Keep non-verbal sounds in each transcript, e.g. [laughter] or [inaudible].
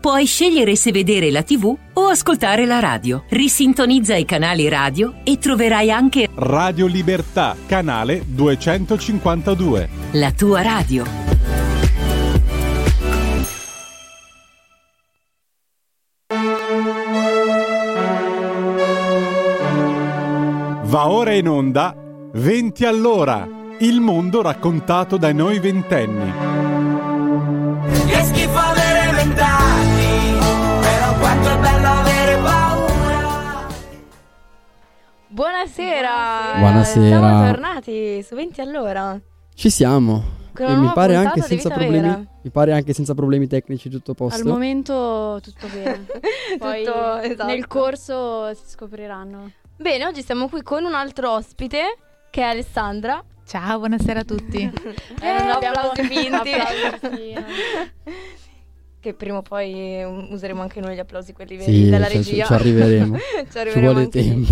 Puoi scegliere se vedere la TV o ascoltare la radio. Risintonizza i canali radio e troverai anche Radio Libertà, canale 252. la tua radio. Va ora in onda 20 all'ora, il mondo raccontato da noi ventenni. Buonasera. Buonasera. Siamo tornati su 20 all'ora. Ci siamo. E mi pare, anche senza problemi, Vera. mi pare anche senza problemi tecnici tutto a posto. Al momento tutto bene. [laughs] Poi Tutto, esatto. nel corso si scopriranno. Bene, oggi siamo qui con un altro ospite che è Alessandra. Ciao, buonasera a tutti. [laughs] Eh, non applausi finti. applausi, sì. [laughs] Che prima o poi useremo anche noi gli applausi quelli veri Sì, della ci- regia. ci arriveremo. Ci Ci arriveremo vuole anche lì.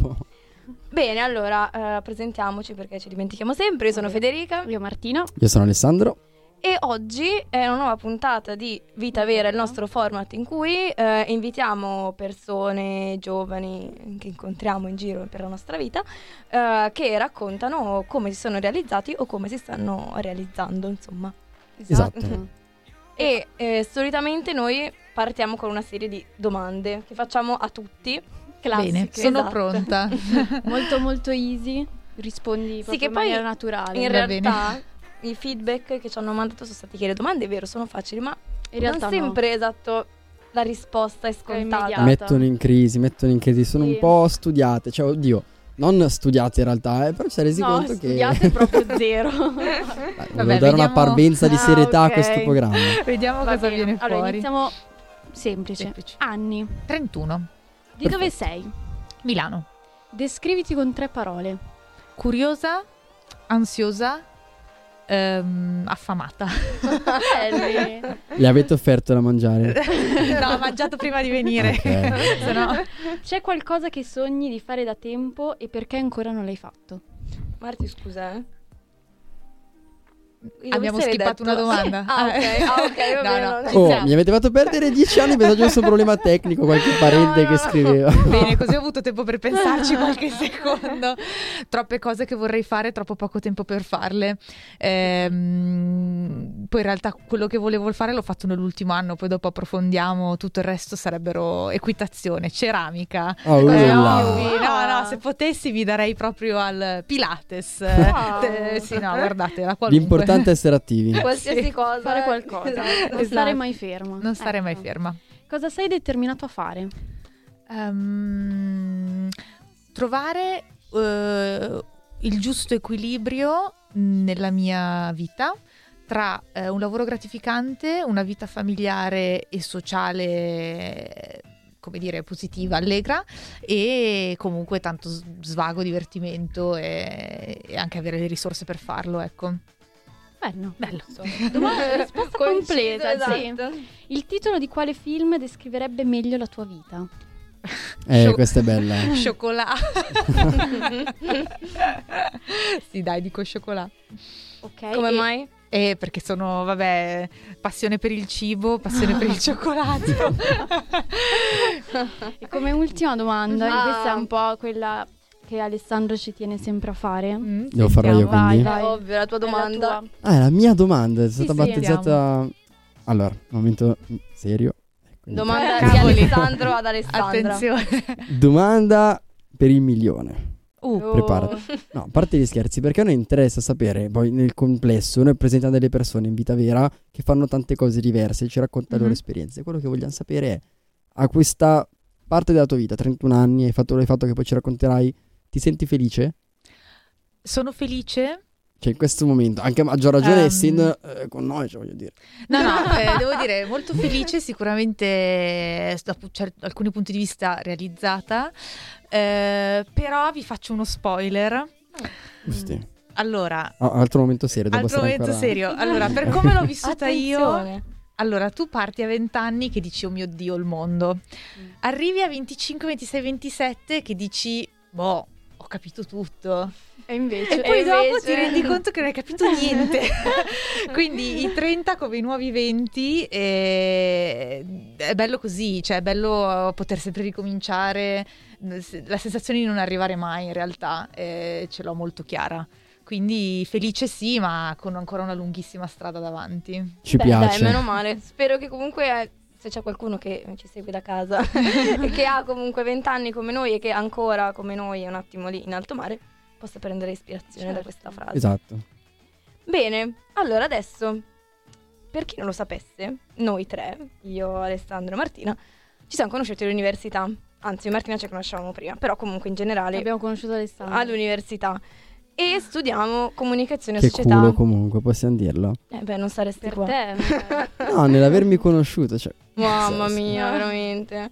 Bene, allora eh, presentiamoci perché ci dimentichiamo sempre. Io sono Federica Io Martina. Io sono Alessandro. e oggi è una nuova puntata di Vita Vera, il nostro format in cui eh, invitiamo persone giovani che incontriamo in giro per la nostra vita eh, che raccontano come si sono realizzati o come si stanno realizzando, insomma. Esatto. E eh, solitamente noi partiamo con una serie di domande che facciamo a tutti. Classiche, Bene, sono esatto. pronta. [laughs] molto molto easy. Rispondi proprio che in poi maniera naturale. In realtà i feedback che ci hanno mandato sono stati che le domande è vero sono facili, ma in realtà non no. sempre esatto la risposta è scontata. immediata. Mettono in crisi, mettono in crisi, sono Sì. un po' studiate. Cioè, oddio, non studiate in realtà, eh, però ci si è resi No, conto studiate che... proprio [laughs] zero. Vabbè, volevo dare una vediamo- parvenza di Ah, serietà a ok. questo programma. Vediamo Va cosa bene. viene Allora fuori. iniziamo semplice. Semplice. Anni. 31. Di dove sei? Milano. Descriviti con tre parole. Curiosa, ansiosa, ehm, affamata. Belli. Le avete offerto da mangiare? [laughs] no, ho mangiato prima di venire. Ok. [laughs] Se no- C'è qualcosa che sogni di fare da tempo e perché ancora non l'hai fatto? Marti, scusa, eh. Abbiamo skippato detto? una domanda. [laughs] Ah, ok, ah, ok, va No, bene. no. Oh, mi avete fatto perdere dieci anni pensavo fosse un problema tecnico, qualche parente no, che no. scriveva. [laughs] Bene, così ho avuto tempo per pensarci [laughs] qualche secondo. Troppe cose che vorrei fare, troppo poco tempo per farle. Ehm, poi in realtà quello che volevo fare l'ho fatto nell'ultimo anno, poi dopo approfondiamo, tutto il resto sarebbero equitazione, ceramica. Oh, Eh, hobby. Ah. no, no, se potessi mi darei proprio al Pilates. Wow. Eh, sì, no, guardate, la qualunque. L'importante è essere attivi. Qualsiasi Sì. cosa. Fare qualcosa. Esatto. Non stare mai fermo. Non stare mai Ecco. ferma. Cosa sei determinato a fare? Ehm, trovare eh, il giusto equilibrio nella mia vita tra eh, un lavoro gratificante, una vita familiare e sociale, come dire, positiva, allegra e comunque tanto svago, divertimento e, e anche avere le risorse per farlo, ecco. Bello. Bello. Domanda, risposta [laughs] completa, sì. esatto. Il titolo di quale film descriverebbe meglio la tua vita? Eh, Sciò- questa è bella. [laughs] Cioccolato. [laughs] sì, dai, dico cioccolato. Ok. Come e- mai? Eh, perché sono, vabbè, passione per il cibo, passione per il cioccolato. E come ultima domanda, Ah. questa è un po' quella che Alessandro ci tiene sempre a fare. Mm, Devo farla io quindi? Vai, È ovvio, la tua È la domanda. tua. Ah, è la mia domanda è stata sì, battezzata. Allora, momento serio. Quindi- Domanda Eh, di cavoli. Alessandro ad [laughs] Alessandra. Attenzione. Domanda per il milione. Uh, Oh. preparati. No, a parte gli scherzi, perché a noi interessa sapere, poi nel complesso, noi presentiamo delle persone in vita vera che fanno tante cose diverse, ci raccontano le loro Mhm. esperienze. Quello che vogliamo sapere è, a questa parte della tua vita, 31 anni, hai fatto, hai fatto che poi ci racconterai, ti senti felice? sono felice. Cioè, in questo momento, anche a maggior ragione, Ehm. essendo eh, con noi, cioè, voglio dire. No, no, [laughs] eh, devo dire molto felice, sicuramente eh, da pu- cer- alcuni punti di vista realizzata, eh, però vi faccio uno spoiler. Giusti. Allora, Ah, altro momento serio. devo altro momento ancora- serio. Allora, per come l'ho vissuta io, allora tu parti a 20 anni che dici oh mio Dio il mondo, arrivi a 25, 26, 27 che dici boh, ho capito tutto. E invece... E poi E dopo invece- ti rendi conto che non hai capito niente. [laughs] Quindi i 30 come i nuovi 20 eh, è bello così, cioè è bello poter sempre ricominciare, la sensazione di non arrivare mai in realtà eh, ce l'ho molto chiara. Quindi felice sì, ma con ancora una lunghissima strada davanti. Ci Beh, piace. Dai, meno male. Spero che comunque eh, se c'è qualcuno che ci segue da casa [laughs] e che ha comunque 20 anni come noi e che ancora come noi è un attimo lì in alto mare, possa prendere ispirazione da Certo. questa frase. Esatto. Bene, allora adesso, per chi non lo sapesse, noi tre, io, Alessandro e Martina, ci siamo conosciuti all'università. Anzi, io Martina ci conoscevamo prima, però comunque in generale Abbiamo conosciuto Alessandro. all'università. E studiamo comunicazione e Che società. culo comunque, possiamo dirlo. Eh beh, non saresti Per qua. te. [laughs] No, nell'avermi conosciuto, cioè... Mamma Sì, sì. mia, veramente.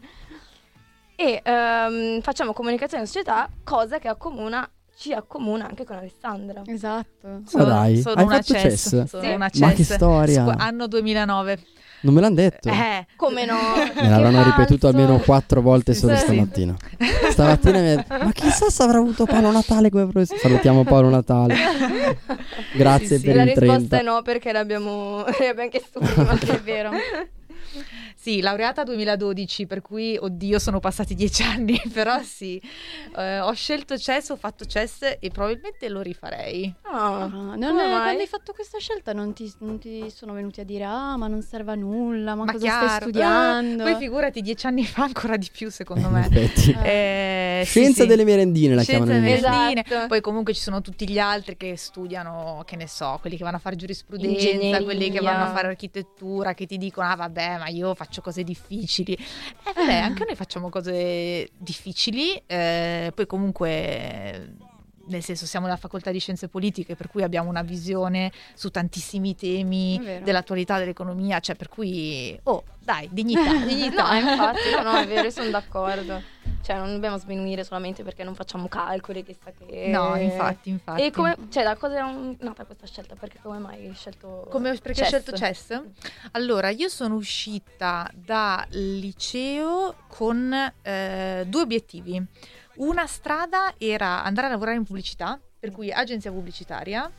E ehm, facciamo comunicazione e società, cosa che accomuna, ci accomuna anche con Alessandra. esatto. Ma dai, sono hai una fatto CES. CES? Sono Sì. una Ma che storia. Scu- anno 2009. Non me l'hanno detto. Eh, Come no? Me l'avranno Che ripetuto almeno quattro volte Sì, solo sì. stamattina. Stamattina mi ha detto, ma chissà se avrà avuto Paolo Natale come professore. Salutiamo Paolo Natale. [laughs] Grazie Sì, sì. per La il risposta 30. è no perché l'abbiamo, [laughs] l'abbiamo chiesto prima. È vero. [laughs] Sì, laureata 2012, per cui, oddio, sono passati dieci anni, [laughs] però sì, Eh, ho scelto CES, ho fatto CES e probabilmente lo rifarei. Ah, Ah, non come è- mai? quando hai fatto questa scelta non ti, non ti sono venuti a dire ah ma non serve a nulla, ma, Ma cosa chiaro. stai studiando? Poi figurati, dieci anni fa ancora di più, secondo [laughs] me. Eh, sì, Scienza sì. delle merendine la Scienza chiamano in delle merendine. Esatto. Poi comunque ci sono tutti gli altri che studiano, che ne so, quelli che vanno a fare giurisprudenza, Ingegneria. quelli che vanno a fare architettura, che ti dicono ah vabbè ma io faccio cose difficili. Eh vabbè, anche noi facciamo cose difficili, eh, poi comunque... Nel senso, siamo nella facoltà di scienze politiche, per cui abbiamo una visione su tantissimi temi dell'attualità dell'economia, cioè per cui, oh, dai, dignità, [laughs] dignità. No, infatti, no, no, è vero, [laughs] sono d'accordo. Cioè, non dobbiamo sminuire solamente perché non facciamo calcoli, chissà che... No, infatti, infatti. E come, cioè, da cosa è nata questa scelta? Perché come mai hai scelto Come perché CES? scelto CES? Allora, io sono uscita dal liceo con eh, due obiettivi. Una strada era andare a lavorare in pubblicità, per cui agenzia pubblicitaria,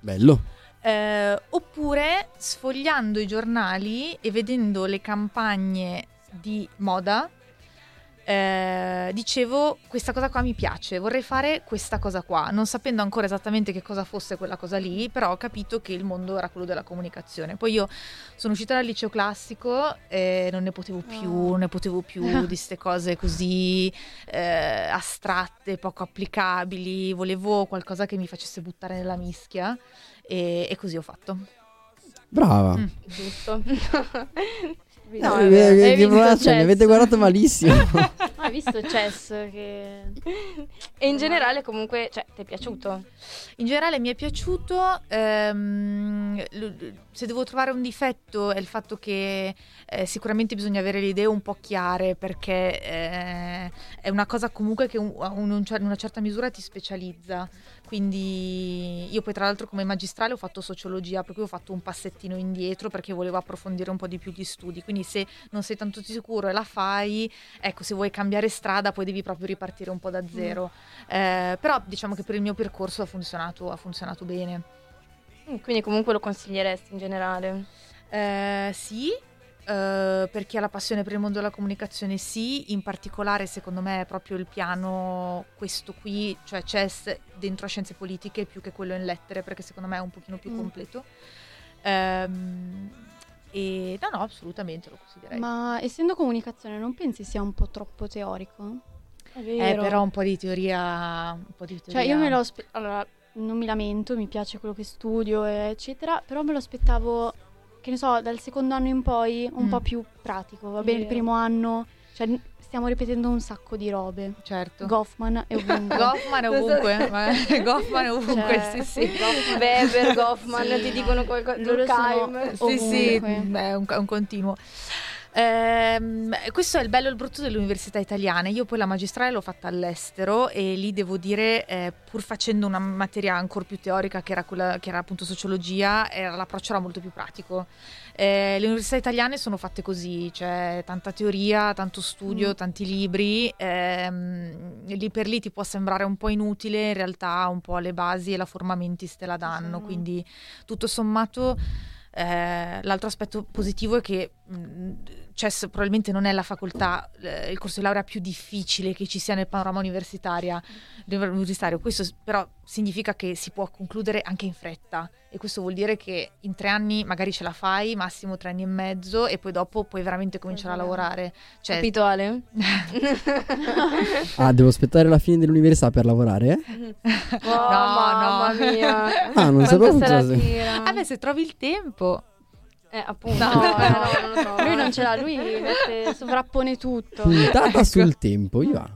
Bello. eh, oppure sfogliando i giornali e vedendo le campagne di moda, eh, dicevo questa cosa qua mi piace, vorrei fare questa cosa qua, non sapendo ancora esattamente che cosa fosse quella cosa lì, però ho capito che il mondo era quello della comunicazione. Poi io sono uscita dal liceo classico e non ne potevo più, Oh. non ne potevo più di [laughs] queste cose così eh, astratte, poco applicabili, volevo qualcosa che mi facesse buttare nella mischia e, e così ho fatto. Brava. Mm. Giusto. [laughs] No, Eh, è vero. che- che mi avete guardato malissimo. [laughs] Hai visto Chess che... e in generale comunque, cioè, ti è piaciuto? In generale mi è piaciuto, ehm, l- se devo trovare un difetto è il fatto che eh, sicuramente bisogna avere le idee un po' chiare perché eh, è una cosa comunque che un- in una certa misura ti specializza. Quindi io poi tra l'altro come magistrale ho fatto sociologia, per cui ho fatto un passettino indietro perché volevo approfondire un po' di più gli studi. Quindi se non sei tanto sicuro e la fai, ecco, se vuoi cambiare strada poi devi proprio ripartire un po' da zero. Eh, però diciamo che per il mio percorso ha funzionato, ha funzionato bene. Mm, Quindi comunque lo consiglieresti in generale? Eh, sì, eh, per chi ha la passione per il mondo della comunicazione sì, in particolare secondo me è proprio il piano questo qui, cioè CES dentro a scienze politiche più che quello in lettere, perché secondo me è un pochino più Mm. completo. Ehm, e no, no, assolutamente lo consiglierei. Ma essendo comunicazione non pensi sia un po' troppo teorico? È Eh, però un po' di teoria, un po' di Cioè teoria. io me lo aspe- allora non mi lamento, mi piace quello che studio eccetera, però me lo aspettavo che ne so, dal secondo anno in poi un Mm. po' più pratico. Va bene, il primo anno, cioè stiamo ripetendo un sacco di robe. certo. Goffman è ovunque. [laughs] Goffman è ovunque, ma- Goffman è ovunque, Cioè, sì sì. Weber, Goffman, Sì, ti no. dicono qualcosa. Loro sono- Durkheim. Sì, sì, è un, è un continuo. Eh, Ehm, questo è il bello e il brutto delle università italiane. Io poi la magistrale l'ho fatta all'estero e lì devo dire, eh, pur facendo una materia ancora più teorica che era, quella, che era appunto sociologia, era- l'approccio era molto più pratico. Eh, le università italiane sono fatte così, c'è tanta teoria, tanto studio, Mm. tanti libri, ehm, lì per lì ti può sembrare un po' inutile, in realtà un po' le basi e la forma mentis te la danno, Sì. quindi tutto sommato eh, l'altro aspetto positivo è che CES probabilmente non è la facoltà, eh, il corso di laurea più difficile che ci sia nel panorama universitaria, universitario. Questo però significa che si può concludere anche in fretta e questo vuol dire che in tre anni magari ce la fai, massimo tre anni e mezzo e poi dopo puoi veramente cominciare a lavorare. Cioè, Capito Ale? Ah, devo aspettare la fine dell'università per lavorare? Oh, [laughs] No, mamma no. mia. Ah, non Quanto sapevo tira. Ah beh, se trovi il tempo. Eh, appunto. No, eh, no, no, non lo [laughs] so. Lui non ce l'ha, lui mette, sovrappone tutto. Puntata sul tempo, io va.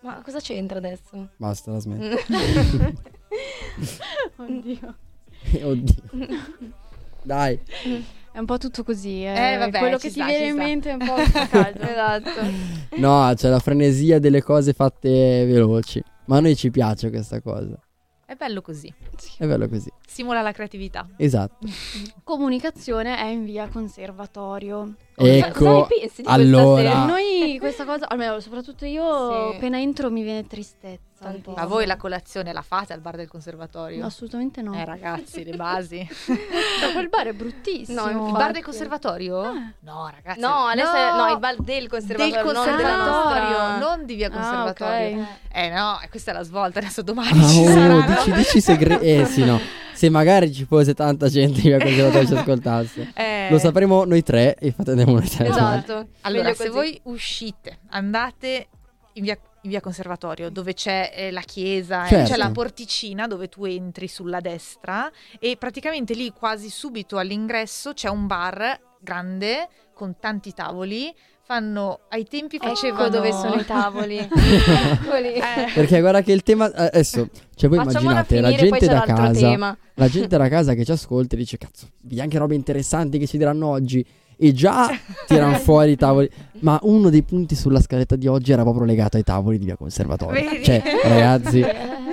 Ma cosa c'entra adesso? Basta, la smetto. [laughs] Oddio. [laughs] Oddio. Dai. È un po' tutto così. Eh. Eh, vabbè, Quello che sta, ti viene in sta. mente è un po' caldo. esatto. No, c'è la frenesia delle cose fatte veloci. Ma a noi ci piace questa cosa. È bello così. È bello così. Simula la creatività. Esatto. [laughs] Comunicazione è in via conservatorio. Ecco, Cosa ne pensi di allora- questa. Noi questa cosa, almeno soprattutto io, Sì. appena entro mi viene tristezza. Po'. Ma voi la colazione la fate al bar del conservatorio? No, assolutamente no. Eh ragazzi, le basi. [laughs] Cioè, quel bar è bruttissimo. No, Il bar del conservatorio? Ah. No, ragazzi. No, adesso è no, il bar del conservatorio, del non conservatorio, nostra. non di via Ah, conservatorio. ok. Eh no, eh, questa è la svolta, adesso domani Ah, ci oh, saranno. dici, dici segreti. Eh sì, no. [laughs] Se magari ci fosse tanta gente che conservatorio ci ascoltasse. Eh, Lo sapremo noi tre e fate andiamo noi tre. Esatto. Allora, Meglio se così. voi uscite, andate in via, in via Conservatorio, dove c'è eh, la chiesa, e Certo. c'è la porticina dove tu entri sulla destra e praticamente lì quasi subito all'ingresso c'è un bar grande con tanti tavoli. Fanno ai tempi facevano Ecco dove sono i tavoli. [laughs] Eh, Perché guarda che il tema eh, adesso, cioè voi immaginate la finire, poi gente da casa, tema. la gente da casa che ci ascolta e dice cazzo, vedi anche robe interessanti che ci diranno oggi e già tirano [laughs] fuori i tavoli, ma uno dei punti sulla scaletta di oggi era proprio legato ai tavoli di via conservatorio. Vedi? Cioè, ragazzi, [laughs]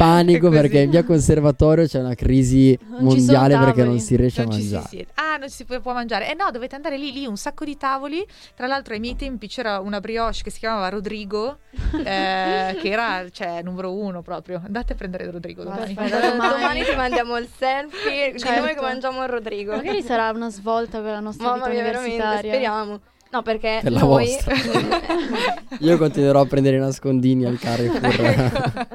panico [laughs] perché in via conservatorio c'è una crisi Non mondiale perché non si riesce non a si mangiare. siede. Ah, non si può, mangiare. Eh no, dovete andare lì, lì un sacco di tavoli. Tra l'altro ai miei tempi c'era una brioche che si chiamava Rodrigo, [laughs] eh, che era, cioè, numero uno proprio. Andate a prendere Rodrigo domani. domani. [laughs] Domani ti mandiamo il selfie di Certo. noi che mangiamo il Rodrigo. Magari sarà una svolta per la nostra Mamma vita mia, veramente, universitaria. speriamo. No, perché Per la noi vostra. Io continuerò a prendere i nascondini al Carrefour.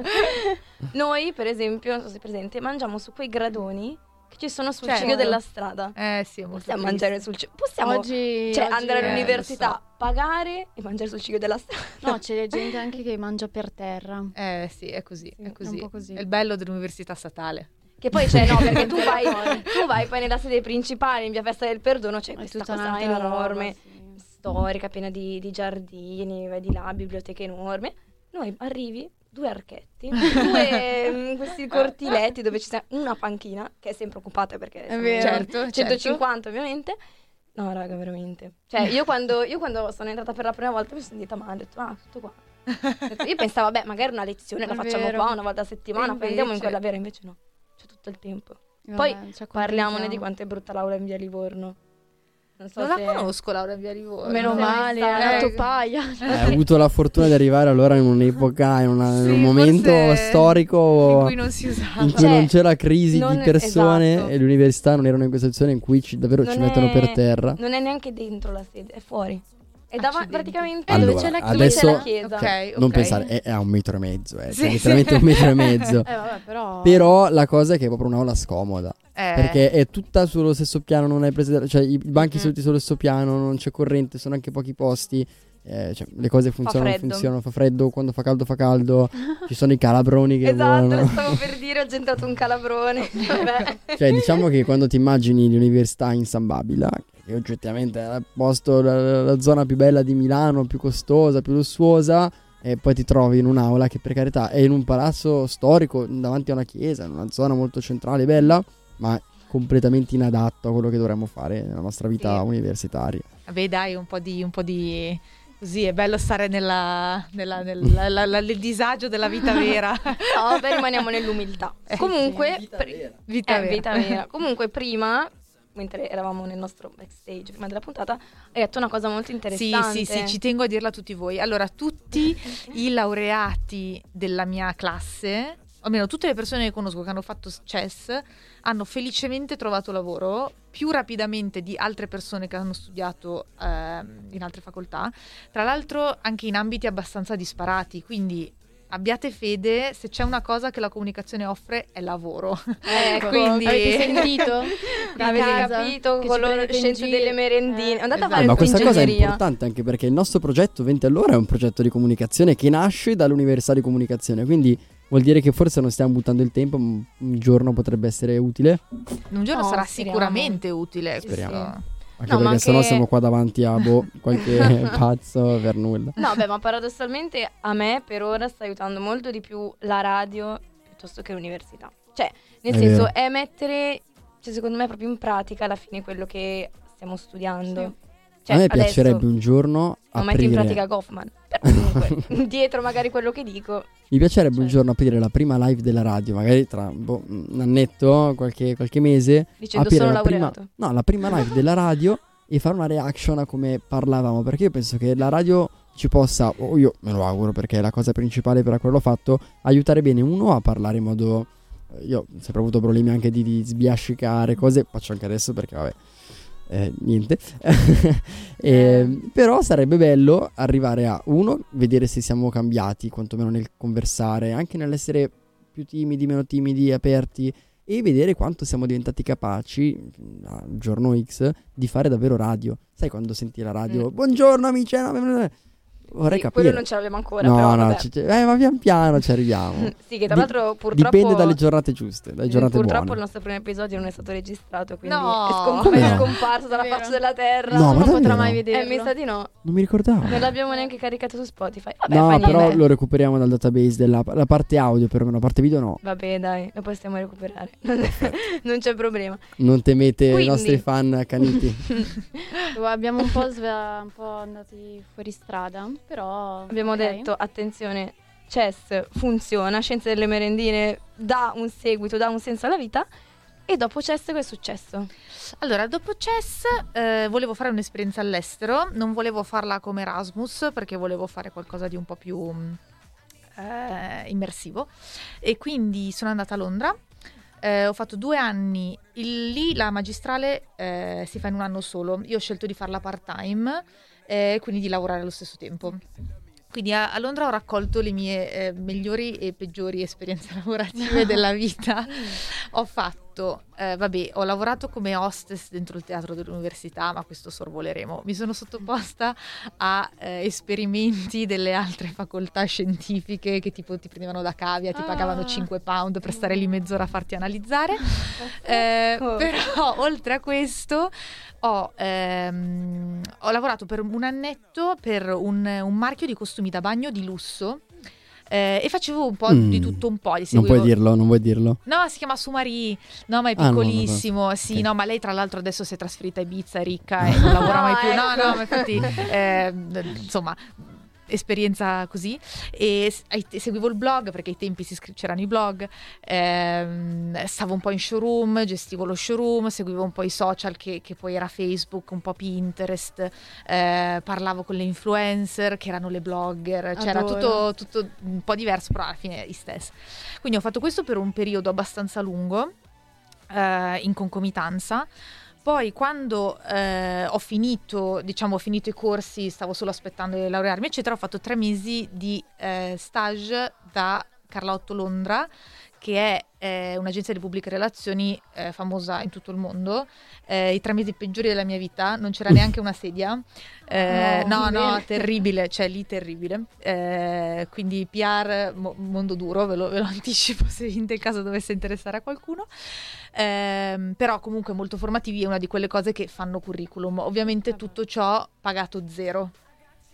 Noi, per esempio, non so se è presente, mangiamo su quei gradoni che ci sono sul Certo. ciglio della strada. Eh sì, è molto Possiamo triste. mangiare sul ciglio. Possiamo Oggi, cioè, oggi- andare all'università, so. pagare e mangiare sul ciglio della strada. No, [laughs] c'è gente anche che mangia per terra. Eh sì, è così, Sì, è è così. un po' così. È il bello dell'università statale. Che poi c'è, no, [laughs] perché tu vai, tu vai poi nella sede principale, in via Festa del Perdono, c'è È questa cosa enorme, roba, sì. storica, piena di, di giardini, vai di là, biblioteche enormi. Noi arrivi, due archetti, [laughs] due mm, questi cortiletti dove ci sta una panchina, che è sempre occupata perché È vero. Certo, 150 ovviamente. No, raga, veramente. Cioè, io quando, io quando sono entrata per la prima volta mi sono sentita male, ho detto, ah, tutto qua. Io pensavo, vabbè, magari una lezione la facciamo vero. qua una volta a settimana, E poi andiamo in invece- quella vera, invece no, c'è tutto il tempo. Vabbè, Poi. Parliamone di quanto è brutta l'aula in via Livorno. Non so non se... la conosco Laura in via Livorno. Meno male, è una Eh, topaia. Hai avuto la fortuna di arrivare allora in un'epoca, in, una- in Sì, un momento storico in cui non si usava. in cui Cioè, non c'era crisi non- di persone esatto. e le università non erano in questa situazione in cui ci- davvero ci Non mettono è- per terra. Non è neanche dentro la sede, è fuori. È davanti praticamente Allora, dove c'è la, dove adesso- c'è la chiesa. Ok, Non ok. pensare, è, è a un metro e mezzo, eh, Sì, cioè sì. letteralmente un metro e mezzo. [laughs] Eh vabbè, però... Però la cosa è che è proprio un'aula scomoda. Eh, Perché è tutta sullo stesso piano, non hai prese, cioè i banchi Mhm. seduti sullo stesso piano, non c'è corrente, sono anche pochi posti. eh, cioè, le cose funzionano, freddo. funzionano, fa freddo, quando fa caldo fa caldo. [laughs] Ci sono i calabroni che Esatto, volano. stavo per dire, ho gentato un calabrone. Vabbè. [laughs] Cioè, diciamo che quando ti immagini l'università in San Babila, che oggettivamente è posto, la, la zona più bella di Milano, più costosa, più lussuosa, e poi ti trovi in un'aula che per carità è in un palazzo storico, davanti a una chiesa, in una zona molto centrale, bella, ma completamente inadatto a quello che dovremmo fare nella nostra vita Sì. universitaria. Vabbè, dai, un po' di. Un po' di... Così è bello stare nella, nella- nella- la- la- nel disagio della vita vera. No, vabbè, rimaniamo nell'umiltà. Eh, Comunque, vita pri- vera. Vita eh, vera. vita vera. Comunque, prima, mentre eravamo nel nostro backstage, prima della puntata, hai detto una cosa molto Sì, interessante. sì, sì, ci tengo a dirla a tutti voi. Allora, tutti i laureati della mia classe, o almeno tutte le persone che conosco che hanno fatto CES, hanno felicemente trovato lavoro più rapidamente di altre persone che hanno studiato ehm, in altre facoltà, tra l'altro anche in ambiti abbastanza disparati, quindi abbiate fede, se c'è una cosa che la comunicazione offre è lavoro. Ecco, [laughs] Quindi- Avete sentito? [laughs] Avete capito Che con scienze giro? delle merendine. Eh, Andate a esatto. fare ma questa cosa è importante anche perché il nostro progetto 20 all'ora è un progetto di comunicazione che nasce dall'università di comunicazione, quindi vuol dire che forse non stiamo buttando il tempo, ma un giorno potrebbe essere utile, Un giorno No, sarà speriamo. sicuramente utile. Speriamo. questo. Anche No, ma perché sennò anche- siamo qua davanti a boh, [laughs] qualche [laughs] pazzo per nulla. No, beh, ma paradossalmente a me per ora sta aiutando molto di più la radio piuttosto che l'università. Cioè, nel È senso, vero. è mettere, cioè, secondo me, proprio in pratica alla fine quello che stiamo studiando. Cioè, a me piacerebbe un giorno non metti in pratica Goffman. [laughs] Comunque, [laughs] dietro magari quello che dico. Mi piacerebbe un Cioè. giorno aprire la prima live della radio, magari tra boh, un annetto, qualche, qualche mese. Dicendo aprire sono la prima, laureato. no, la prima live della radio [laughs] e fare una reaction a come parlavamo. Perché io penso che la radio ci possa, o io me lo auguro perché è la cosa principale per quello fatto, aiutare bene uno a parlare in modo. Io ho sempre avuto problemi anche di, di sbiascicare cose, faccio anche adesso perché vabbè. Eh, niente, [laughs] Eh, però sarebbe bello arrivare a uno, vedere se siamo cambiati, quantomeno nel conversare, anche nell'essere più timidi, meno timidi, aperti e vedere quanto siamo diventati capaci mm, al giorno X di fare davvero radio. Sai quando senti la radio? Mm. Buongiorno amici, no, vorrei Sì, capire. quello non ce l'abbiamo ancora, no, però no, ci- eh, ma pian piano ci arriviamo. [laughs] Sì, che tra l'altro purtroppo Dipende dalle giornate giuste, dalle giornate Purtroppo il buone. nostro primo episodio non è stato registrato, quindi No, è, scomp- come è scomparso dalla faccia della terra. No, ma non potrà davvero? mai Eh, vederlo. mi sa di no. Non mi ricordavo. Non l'abbiamo neanche caricato su Spotify. Vabbè, no, fa però lo recuperiamo dal database della la parte audio, perlomeno la parte video no. Vabbè, dai, lo possiamo recuperare. [laughs] non c'è problema. Non temete i Quindi- nostri fan accaniti. [laughs] Abbiamo un po', sve- un po' andati fuori strada, però... Abbiamo ok. detto, attenzione, CES funziona, Scienze delle merendine dà un seguito, dà un senso alla vita. E dopo CES cosa è successo? Allora, dopo CES eh, volevo fare un'esperienza all'estero, non volevo farla come Erasmus perché volevo fare qualcosa di un po' più mh, eh, immersivo e quindi sono andata a Londra. Eh, ho fatto due anni, Il- lì la magistrale eh, si fa in un anno solo, io ho scelto di farla part-time eh, e quindi di lavorare allo stesso tempo. Quindi a, a Londra ho raccolto le mie eh, migliori e peggiori esperienze [laughs] lavorative [laughs] della vita. Ho fatto, eh, vabbè, ho lavorato come hostess dentro il teatro dell'università, ma questo sorvoleremo. Mi sono sottoposta a eh, esperimenti delle altre facoltà scientifiche che tipo ti prendevano da cavia, ti pagavano Ah. 5 pound per stare lì mezz'ora a farti analizzare. [laughs] Eh. Però oltre a questo ho, ehm, ho lavorato per un annetto per un, un marchio di costumi da bagno di lusso eh, e facevo un po' Mm. di tutto un po'. Non puoi dirlo, non vuoi dirlo. No, si chiama Sumari. No, ma è Ah, no, no, piccolissimo. Sì, Ok. no, ma lei tra l'altro adesso si è trasferita a Ibiza, è ricca e [laughs] non lavora mai più. No, no, ma infatti, [laughs] eh, insomma, esperienza così. E seguivo il blog perché ai tempi si scri- c'erano i blog. ehm, stavo un po' in showroom, gestivo lo showroom, seguivo un po' i social che, che poi era Facebook, un po' Pinterest. eh, parlavo con le influencer che erano le blogger. C'era Adoro. tutto, tutto un po' diverso, però alla fine i stessi. Quindi ho fatto questo per un periodo abbastanza lungo, eh, in concomitanza. Poi quando eh, ho finito, diciamo, ho finito i corsi, stavo solo aspettando di laurearmi, eccetera, ho fatto tre mesi di eh, stage da Carlotto Londra, che è eh, un'agenzia di pubbliche relazioni eh, famosa in tutto il mondo. Eh, I tre mesi peggiori della mia vita, non c'era neanche una sedia. Eh, No, no, no, terribile, cioè lì terribile. Eh, quindi PR, mo- mondo duro, ve lo, ve lo [laughs] anticipo se in caso dovesse interessare a qualcuno. Ehm, però comunque molto formativi, è una di quelle cose che fanno curriculum. Ovviamente tutto ciò pagato zero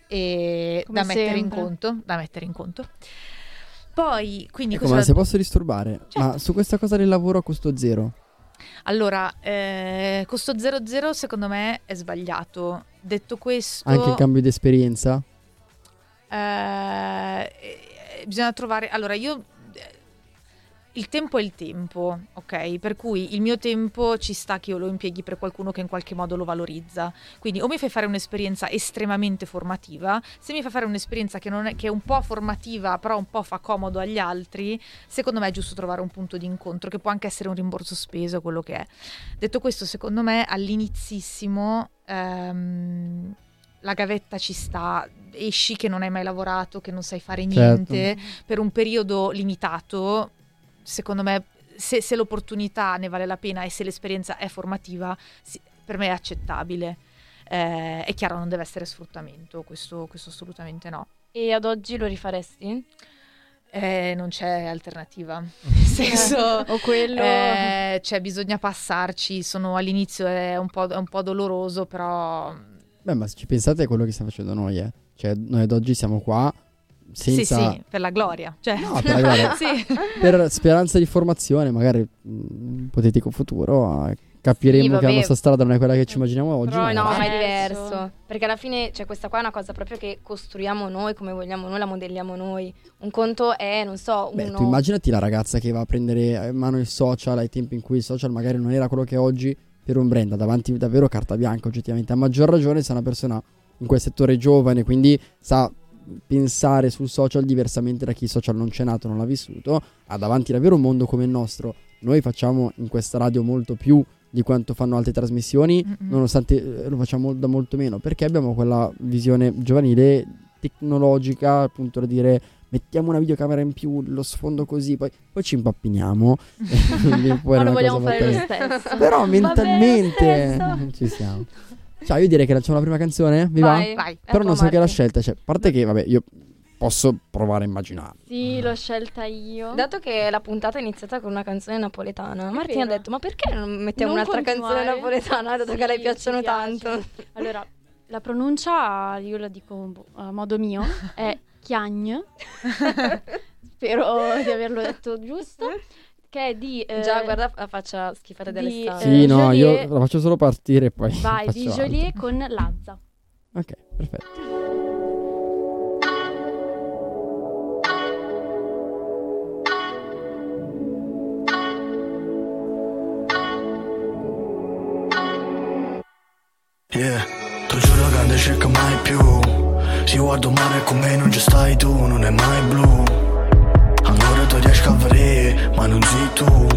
e Come da mettere in conto, da mettere in conto. Poi, quindi Ecco, questo ma se posso disturbare, Certo. ma su questa cosa del lavoro a costo zero, Allora, eh, costo 00 secondo me è sbagliato. Detto questo, Anche il cambio di esperienza? eh, eh, bisogna trovare. Allora, io. Il tempo è il tempo, ok? Per cui il mio tempo ci sta che io lo impieghi per qualcuno che in qualche modo lo valorizza. Quindi o mi fai fare un'esperienza estremamente formativa, se mi fai fare un'esperienza che, non è, che è un po' formativa, però un po' fa comodo agli altri, secondo me è giusto trovare un punto di incontro, che può anche essere un rimborso speso, quello che è. Detto questo, secondo me all'inizissimo ehm, la gavetta ci sta, esci che non hai mai lavorato, che non sai fare Certo. niente, per un periodo limitato, secondo me se, se l'opportunità ne vale la pena e se l'esperienza è formativa, sì, per me è accettabile. Eh, è chiaro, non deve essere sfruttamento, questo, questo assolutamente no. E ad oggi lo rifaresti? Eh, non c'è alternativa. [laughs] Nel senso, o quello... eh, cioè, bisogna passarci. Sono all'inizio è un, po', è un po' doloroso, però Beh, ma se ci pensate è quello che stiamo facendo noi, eh. Cioè, noi ad oggi siamo qua senza... sì, sì, per la gloria. Cioè, No, per la gloria. [laughs] sì. Per speranza di formazione, magari un ipotetico futuro, eh, capiremo Sì, che la nostra strada non è quella che ci immaginiamo oggi. Però ma- no, ma è Diverso. Perché alla fine, cioè, questa qua è una cosa proprio che costruiamo noi come vogliamo noi, la modelliamo noi. Un conto è, non so, Beh, uno... tu immaginati la ragazza che va a prendere in mano il social ai tempi in cui il social magari non era quello che è oggi per un brand, davanti davvero carta bianca oggettivamente. A maggior ragione se è una persona in quel settore giovane, quindi sa pensare sul social diversamente da chi social non c'è nato, non l'ha vissuto, ha davanti davvero un mondo come il nostro. Noi facciamo in questa radio molto più di quanto fanno altre trasmissioni, Mm-mm. nonostante eh, lo facciamo da molto meno, perché abbiamo quella visione giovanile, tecnologica, appunto da dire mettiamo una videocamera in più, lo sfondo così, poi, poi ci impappiniamo. [laughs] Ma lo vogliamo fare lo stesso. Però mentalmente stesso. [laughs] ci siamo. Ciao, io direi che lanciamo la prima canzone, vi Vai. Vai. È Però non so che la scelta, cioè, a parte che, vabbè, io posso provare a immaginare. Sì, l'ho scelta io. Dato che la puntata è iniziata con una canzone napoletana, Martina ha vero. detto: Ma perché non mettiamo Non un'altra canzone continuare? napoletana? Dato che a lei Sì, piacciono ci piace. tanto. [laughs] Allora, la pronuncia, io la dico boh, a modo mio, è Chiagn. [laughs] [laughs] Spero di averlo detto giusto. Che è di... eh, Già, guarda la faccia schifata di- dell'estate. Sì, Eh, no, Joliet- io la faccio solo partire e poi Vai, [laughs] di altro. Joliet con Lazza. Ok, perfetto. Yeah, ti giuro che non cerco mai più Se guardo mare con me non ci stai tu, non è mai blu Allora ti riesco a vedere, ma non sei tu.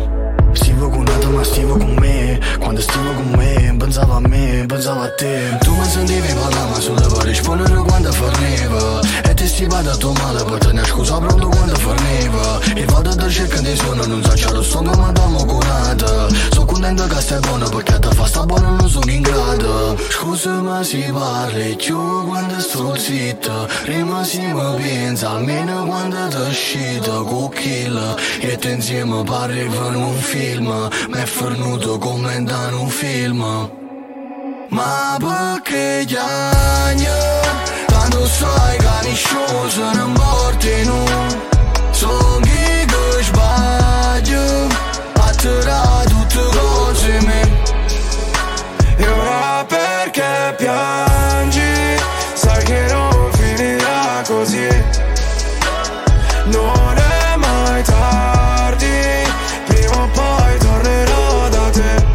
Stivo con un'altra ma stivo con me. Quando stivo con me, pensavo a me, pensavo a te. Tu mi sentivi ma solo per rispondere quando forniva E ti stiva da tua male per tenere scusa pronto quando forniva. E vado da cerca di suono, non so c'è lo stomaco ma dammo curata Sono contento che stai buono perché ti fa sta buono non sono in grado. Scusa ma si parli più quando sto zitto. Prima si mi pensa almeno quando ti uscito kill E te insieme parli in un film. Mi è fornuto come in un film. Ma perché gli anni Tanto sai che nessuno se ne portino Sono chi che sbaglio A tirare tutte cose me. E ora perché piangi? Sai che non finirà così. Non è mai tardi Prima o poi tornerò da te.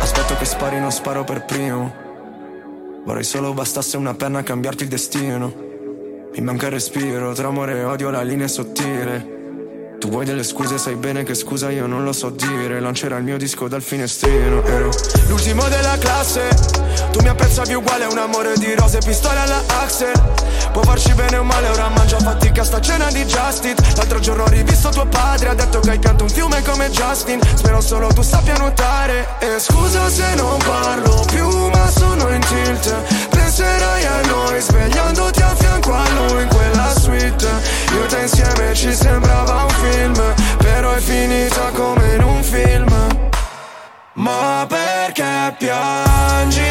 Aspetto che spari, non sparo per primo Vorrei solo bastasse una penna a cambiarti il destino. Mi manca il respiro, tra amore e odio la linea è sottile. Tu vuoi delle scuse, sai bene che scusa io non lo so dire. Lancerà il mio disco dal finestrino Ero l'ultimo della classe. Tu mi apprezzavi uguale, un amore di rose pistole alla Axel Può farci bene o male, ora mangio fatica sta cena di Justin. L'altro giorno ho rivisto tuo padre, ha detto che hai pianto un fiume come Justin. Spero solo tu sappia nuotare. E scusa se non parlo più, ma sono in tilt. Penserai a noi, svegliandoti a fianco a lui in quella suite. Io te insieme ci sembrava un film Però è finita come in un film. Ma perché piangi?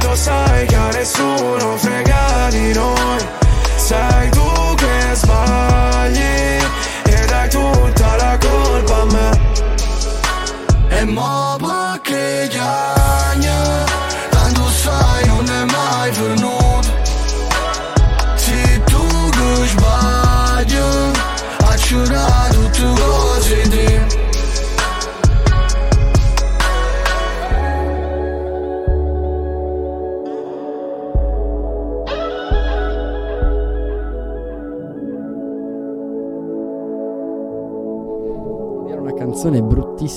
tanto sai che a nessuno frega di noi. Sei tu che sbagli e dai tutta la colpa a me. E mo' che già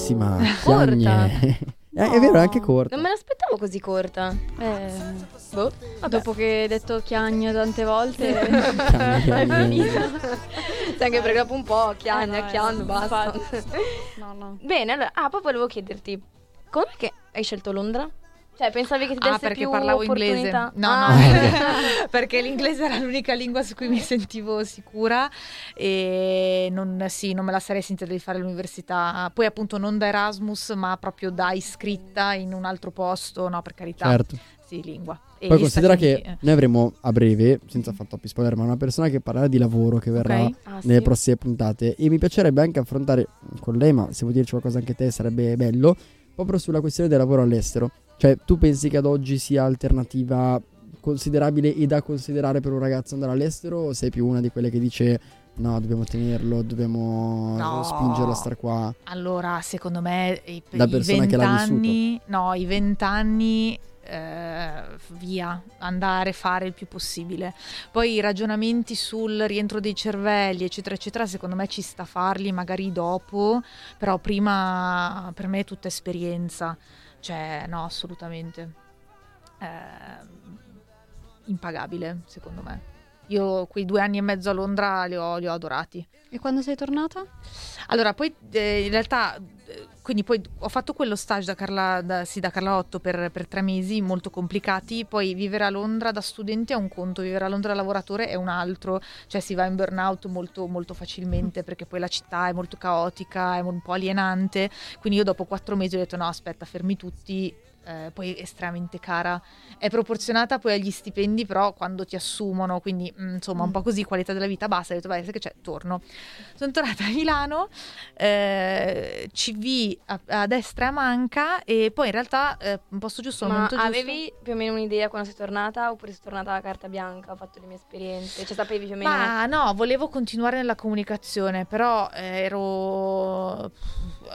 bruttissima, Corta. Chiagne. [laughs] Eh, è vero, è anche corta. Non me l'aspettavo così corta. Eh, Boh, dopo che hai detto chiagno tante volte, [laughs] è finita. Sì, anche perché dopo un po' chiagna, Eh, no, chiano, eh, basta. No, no. Bene, allora, ah, poi volevo chiederti, come che hai scelto Londra? Cioè, pensavi che ti Ah, desse perché più parlavo inglese. No, Ah. no, [laughs] perché l'inglese era l'unica lingua su cui mi sentivo sicura e non, sì, non me la sarei sentita di fare all'università. Poi appunto non da Erasmus, ma proprio da iscritta in un altro posto, no, per carità. Certo. Sì, lingua. E Poi considera che eh. noi avremo a breve, senza fare troppi spoiler, ma una persona che parlerà di lavoro che verrà Ok. Ah, nelle sì. prossime puntate e mi piacerebbe anche affrontare con lei, ma se vuoi dirci qualcosa anche te sarebbe bello, proprio sulla questione del lavoro all'estero. Cioè, tu pensi che ad oggi sia alternativa considerabile e da considerare per un ragazzo andare all'estero o sei più una di quelle che dice no, dobbiamo tenerlo, dobbiamo No. spingerlo a star qua? Allora, secondo me i, Da i persona che l'ha vent'anni, no, i vent'anni eh, via, andare, fare il più possibile. Poi i ragionamenti sul rientro dei cervelli, eccetera, eccetera, secondo me ci sta a farli magari dopo, però prima per me è tutta esperienza, cioè no, assolutamente. Eh, impagabile, secondo me. Io quei due anni e mezzo a Londra li ho, li ho adorati. E quando sei tornata? Allora, poi eh, in realtà, quindi poi ho fatto quello stage da Carla, da, sì, da Carla 8 per, per tre mesi, molto complicati, poi vivere a Londra da studente è un conto, vivere a Londra da lavoratore è un altro, cioè si va in burnout molto, molto facilmente perché poi la città è molto caotica, è un po' alienante, quindi io dopo quattro mesi ho detto no aspetta, fermi tutti, eh, poi è estremamente cara, è proporzionata poi agli stipendi però quando ti assumono, quindi mm, insomma un po' così, qualità della vita bassa, ho detto vai, sai che c'è, torno. Sono tornata a Milano, eh, CV a, a destra a manca e poi in realtà eh, un posto giusto, Ma giusto. avevi più o meno un'idea quando sei tornata oppure sei tornata a carta bianca, ho fatto le mie esperienze, cioè sapevi più o meno... Ma no, volevo continuare nella comunicazione, però eh, ero,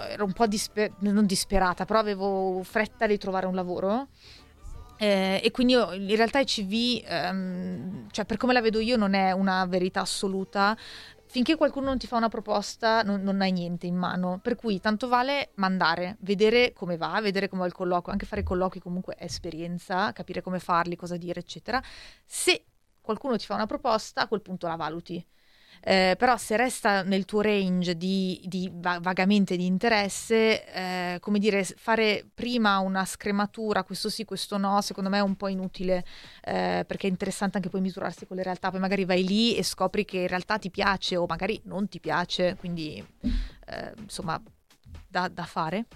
ero un po' dispe- non disperata, però avevo fretta di trovare un lavoro. Eh, e quindi io, in realtà i CV, ehm, cioè per come la vedo io, non è una verità assoluta. Finché qualcuno non ti fa una proposta, non, non hai niente in mano. Per cui tanto vale mandare, vedere come va, vedere come va il colloquio, anche fare colloqui comunque è esperienza, capire come farli, cosa dire, eccetera. Se qualcuno ti fa una proposta, a quel punto la valuti. Eh, però se resta nel tuo range di, di va- vagamente di interesse, eh, come dire, fare prima una scrematura, questo sì, questo no, secondo me è un po' inutile, eh, perché è interessante anche poi misurarsi con le realtà, poi magari vai lì e scopri che in realtà ti piace o magari non ti piace, quindi eh, insomma da, da fare.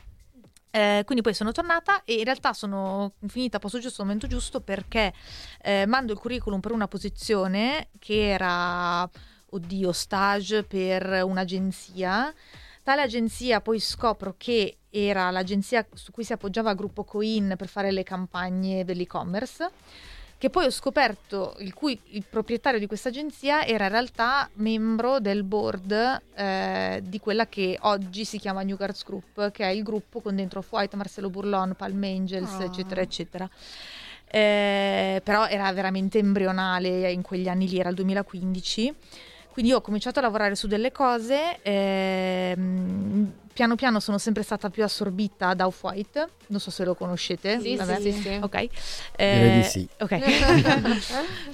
Eh, quindi poi sono tornata e in realtà sono finita a posto giusto al momento giusto perché eh, mando il curriculum per una posizione che era, oddio, stage per un'agenzia. Tale agenzia poi scopro che era l'agenzia su cui si appoggiava Gruppo Coin per fare le campagne dell'e-commerce che poi ho scoperto il cui il proprietario di questa agenzia era in realtà membro del board eh, di quella che oggi si chiama New Guards Group, che è il gruppo con dentro Off-White, Marcelo Burlon, Palm Angels, Ah. eccetera, eccetera. Eh, però era veramente embrionale in quegli anni lì, era il 2015. Quindi io ho cominciato a lavorare su delle cose, ehm, piano piano sono sempre stata più assorbita da Off-White, non so se lo conoscete. Sì, vabbè. sì, sì, sì. Ok. Direi di Eh, sì. Ok. [laughs]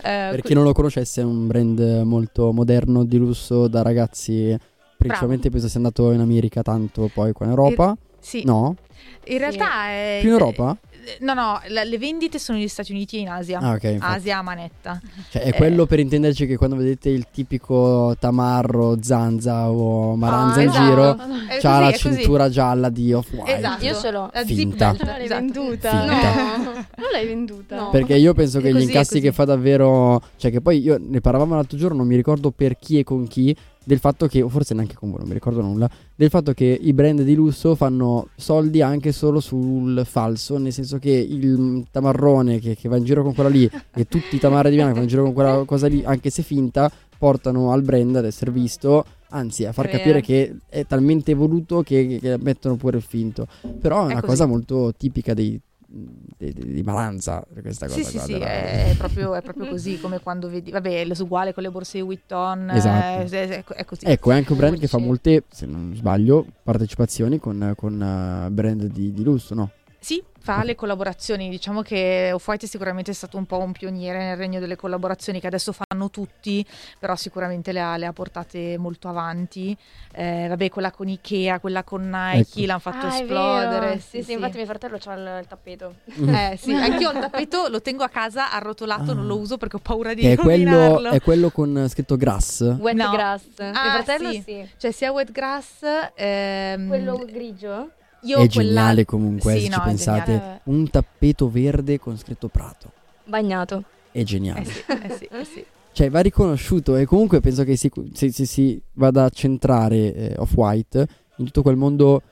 Eh, Per chi non lo conoscesse è un brand molto moderno di lusso da ragazzi, principalmente penso sia andato in America tanto, poi qua in Europa. sì. No? In realtà è... Più in Europa? Eh, No, no, le vendite sono negli Stati Uniti e in Asia. Ah, ok. infatti. Asia a manetta. Cioè, è Eh. quello per intenderci che quando vedete il tipico tamarro, zanza o maranza Ah, in esatto. giro, È c'ha così, la è così. cintura gialla di Off-White. Esatto. Io ce l'ho. La Finta. zip belt, l'hai esatto. venduta. Finta. No. [laughs] Non l'hai venduta. No. Perché io penso che gli così, è incassi che fa davvero. Cioè, che poi io ne parlavamo l'altro giorno, non mi ricordo per chi e con chi. Del fatto che, o forse neanche con voi, non mi ricordo nulla. Del fatto che i brand di lusso fanno soldi anche solo sul falso. Nel senso che il tamarrone che, che va in giro con quella lì, e tutti i tamarri di Milano che vanno in giro con quella cosa lì, anche se finta, portano al brand ad essere visto. Anzi, a far È capire vero. che è talmente voluto che, che- che mettono pure il finto. Però è, È una così. cosa molto tipica dei di, di- di Maranza questa cosa Sì, sì, qua sì, della- è proprio, è proprio così come quando vedi, vabbè, è uguale con le borse di Vuitton, Esatto. eh, è, è così. Ecco, è anche un brand che fa molte, se non sbaglio, partecipazioni con, con eh, brand di, di lusso, no? Sì, fa le collaborazioni. Diciamo che Off-White è sicuramente stato un po' un pioniere nel regno delle collaborazioni che adesso fanno tutti, però sicuramente le ha, le ha portate molto avanti. Eh, vabbè, quella con Ikea, quella con Nike, Ecco. l'hanno fatto Ah, esplodere. vero. Sì, sì, infatti mio fratello ha il, il tappeto. Eh sì, anch'io ho il tappeto, lo tengo a casa arrotolato, Ah. non lo uso perché ho paura di è quello, rovinarlo. è quello con eh, scritto grass. Wet No. grass. mio Ah, fratello sì. sì. Cioè sia wet grass, ehm, Quello grigio? Io è quella- geniale comunque, Sì, se no, ci pensate. geniale. Un tappeto verde con scritto Prato. Bagnato. È geniale. Eh sì, eh sì, eh sì. [laughs] Cioè, va riconosciuto e comunque penso che si, si, si- si vada a centrare eh, Off-White in tutto quel mondo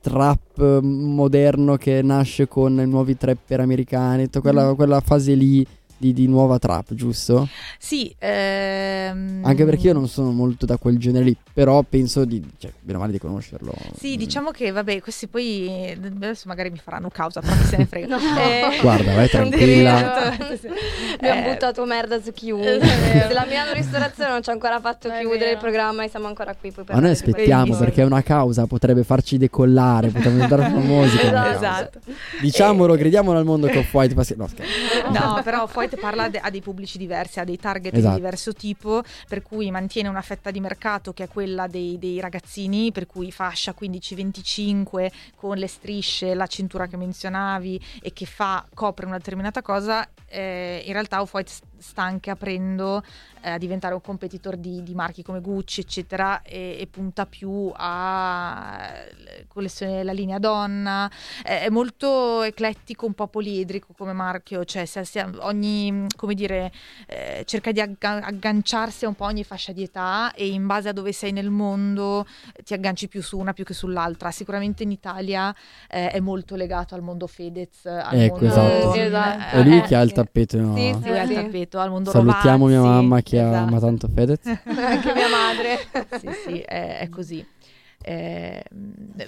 trap eh, moderno che nasce con i nuovi trapper americani, tutta quella, Mm. quella fase lì di, di nuova trap, giusto? Sì, ehm, Anche perché io non sono molto da quel genere lì, però penso di, cioè, bene o male di conoscerlo. Sì, Mm. diciamo che vabbè, questi poi adesso magari mi faranno causa, però chi se ne frega. [laughs] No. Eh, Guarda, vai [laughs] tranquilla. Abbiamo [laughs] Eh, buttato merda su chiunque. vero. Se la Milano Ristorazione non ci ha ancora fatto È chiudere vero. il programma e siamo ancora qui. Poi Ma noi aspettiamo perché è una causa, potrebbe farci decollare, potremmo diventare famosi. Esatto. Diciamolo, gridiamolo al mondo che Off-White passi- No, scherzo. No, però Foyt parla de- ha dei pubblici diversi, ha dei target Esatto. di diverso tipo, per cui mantiene una fetta di mercato che è quella dei, dei ragazzini, per cui fascia 15-25 con le strisce, la cintura che menzionavi e che fa, copre una determinata cosa. eh, in realtà Off-White sta anche aprendo a diventare un competitor di, di marchi come Gucci, eccetera, e, e punta più a eh, collezione la linea donna, è è molto eclettico, un po' poliedrico come marchio, cioè se- se- ogni, come dire, eh, cerca di agga- agganciarsi a un po' ogni fascia di età e in base a dove sei nel mondo eh, ti agganci più su una più che sull'altra. Sicuramente in Italia eh, è molto legato al mondo Fedez, al Ecco, mondo... esatto. Sì, esatto. È lui eh, che ha il sì. tappeto, no? Sì, Lui ha il tappeto, al mondo Salutiamo mia Rovazzi, mamma che esatto. ama tanto Fedez. [laughs] Anche mia madre. sì, sì, è, è così. Eh,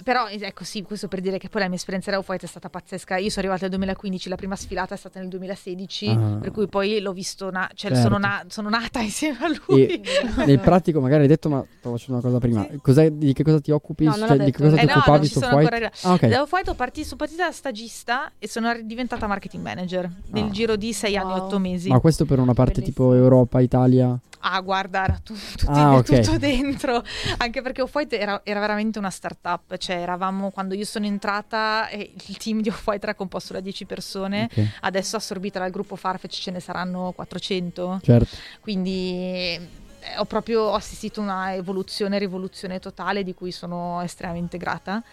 però ecco sì, questo per dire che poi la mia esperienza da Off-White è stata pazzesca. Io sono arrivata nel 2015, la prima sfilata è stata nel 2016, Ah. per cui poi l'ho visto, na- cioè Certo. sono, na- sono nata [laughs] insieme a lui. E nel pratico magari hai detto, ma stavo facendo una cosa prima. Cos'è- di che cosa ti occupi? No, Cioè, di che cosa Eh ti no, occupavi su ancora Ah, ok. Da Off-White ho parti- sono partita da stagista e sono diventata marketing manager nel Ah. giro di sei anni, Wow. otto mesi. Ma questo per una parte tipo Bellissimo. Europa, Italia? Ah, guarda, era tu- tutti- Ah, [laughs] ok. tutto dentro. Anche perché Off-White era, era veramente una startup. Cioè, eravamo quando io sono entrata, eh, il team di Off-White era composto da 10 persone. Ok, Adesso, assorbita dal gruppo Farfetch, ce ne saranno 400. certo. Quindi. eh, Ho proprio assistito a una evoluzione, rivoluzione totale di cui sono estremamente grata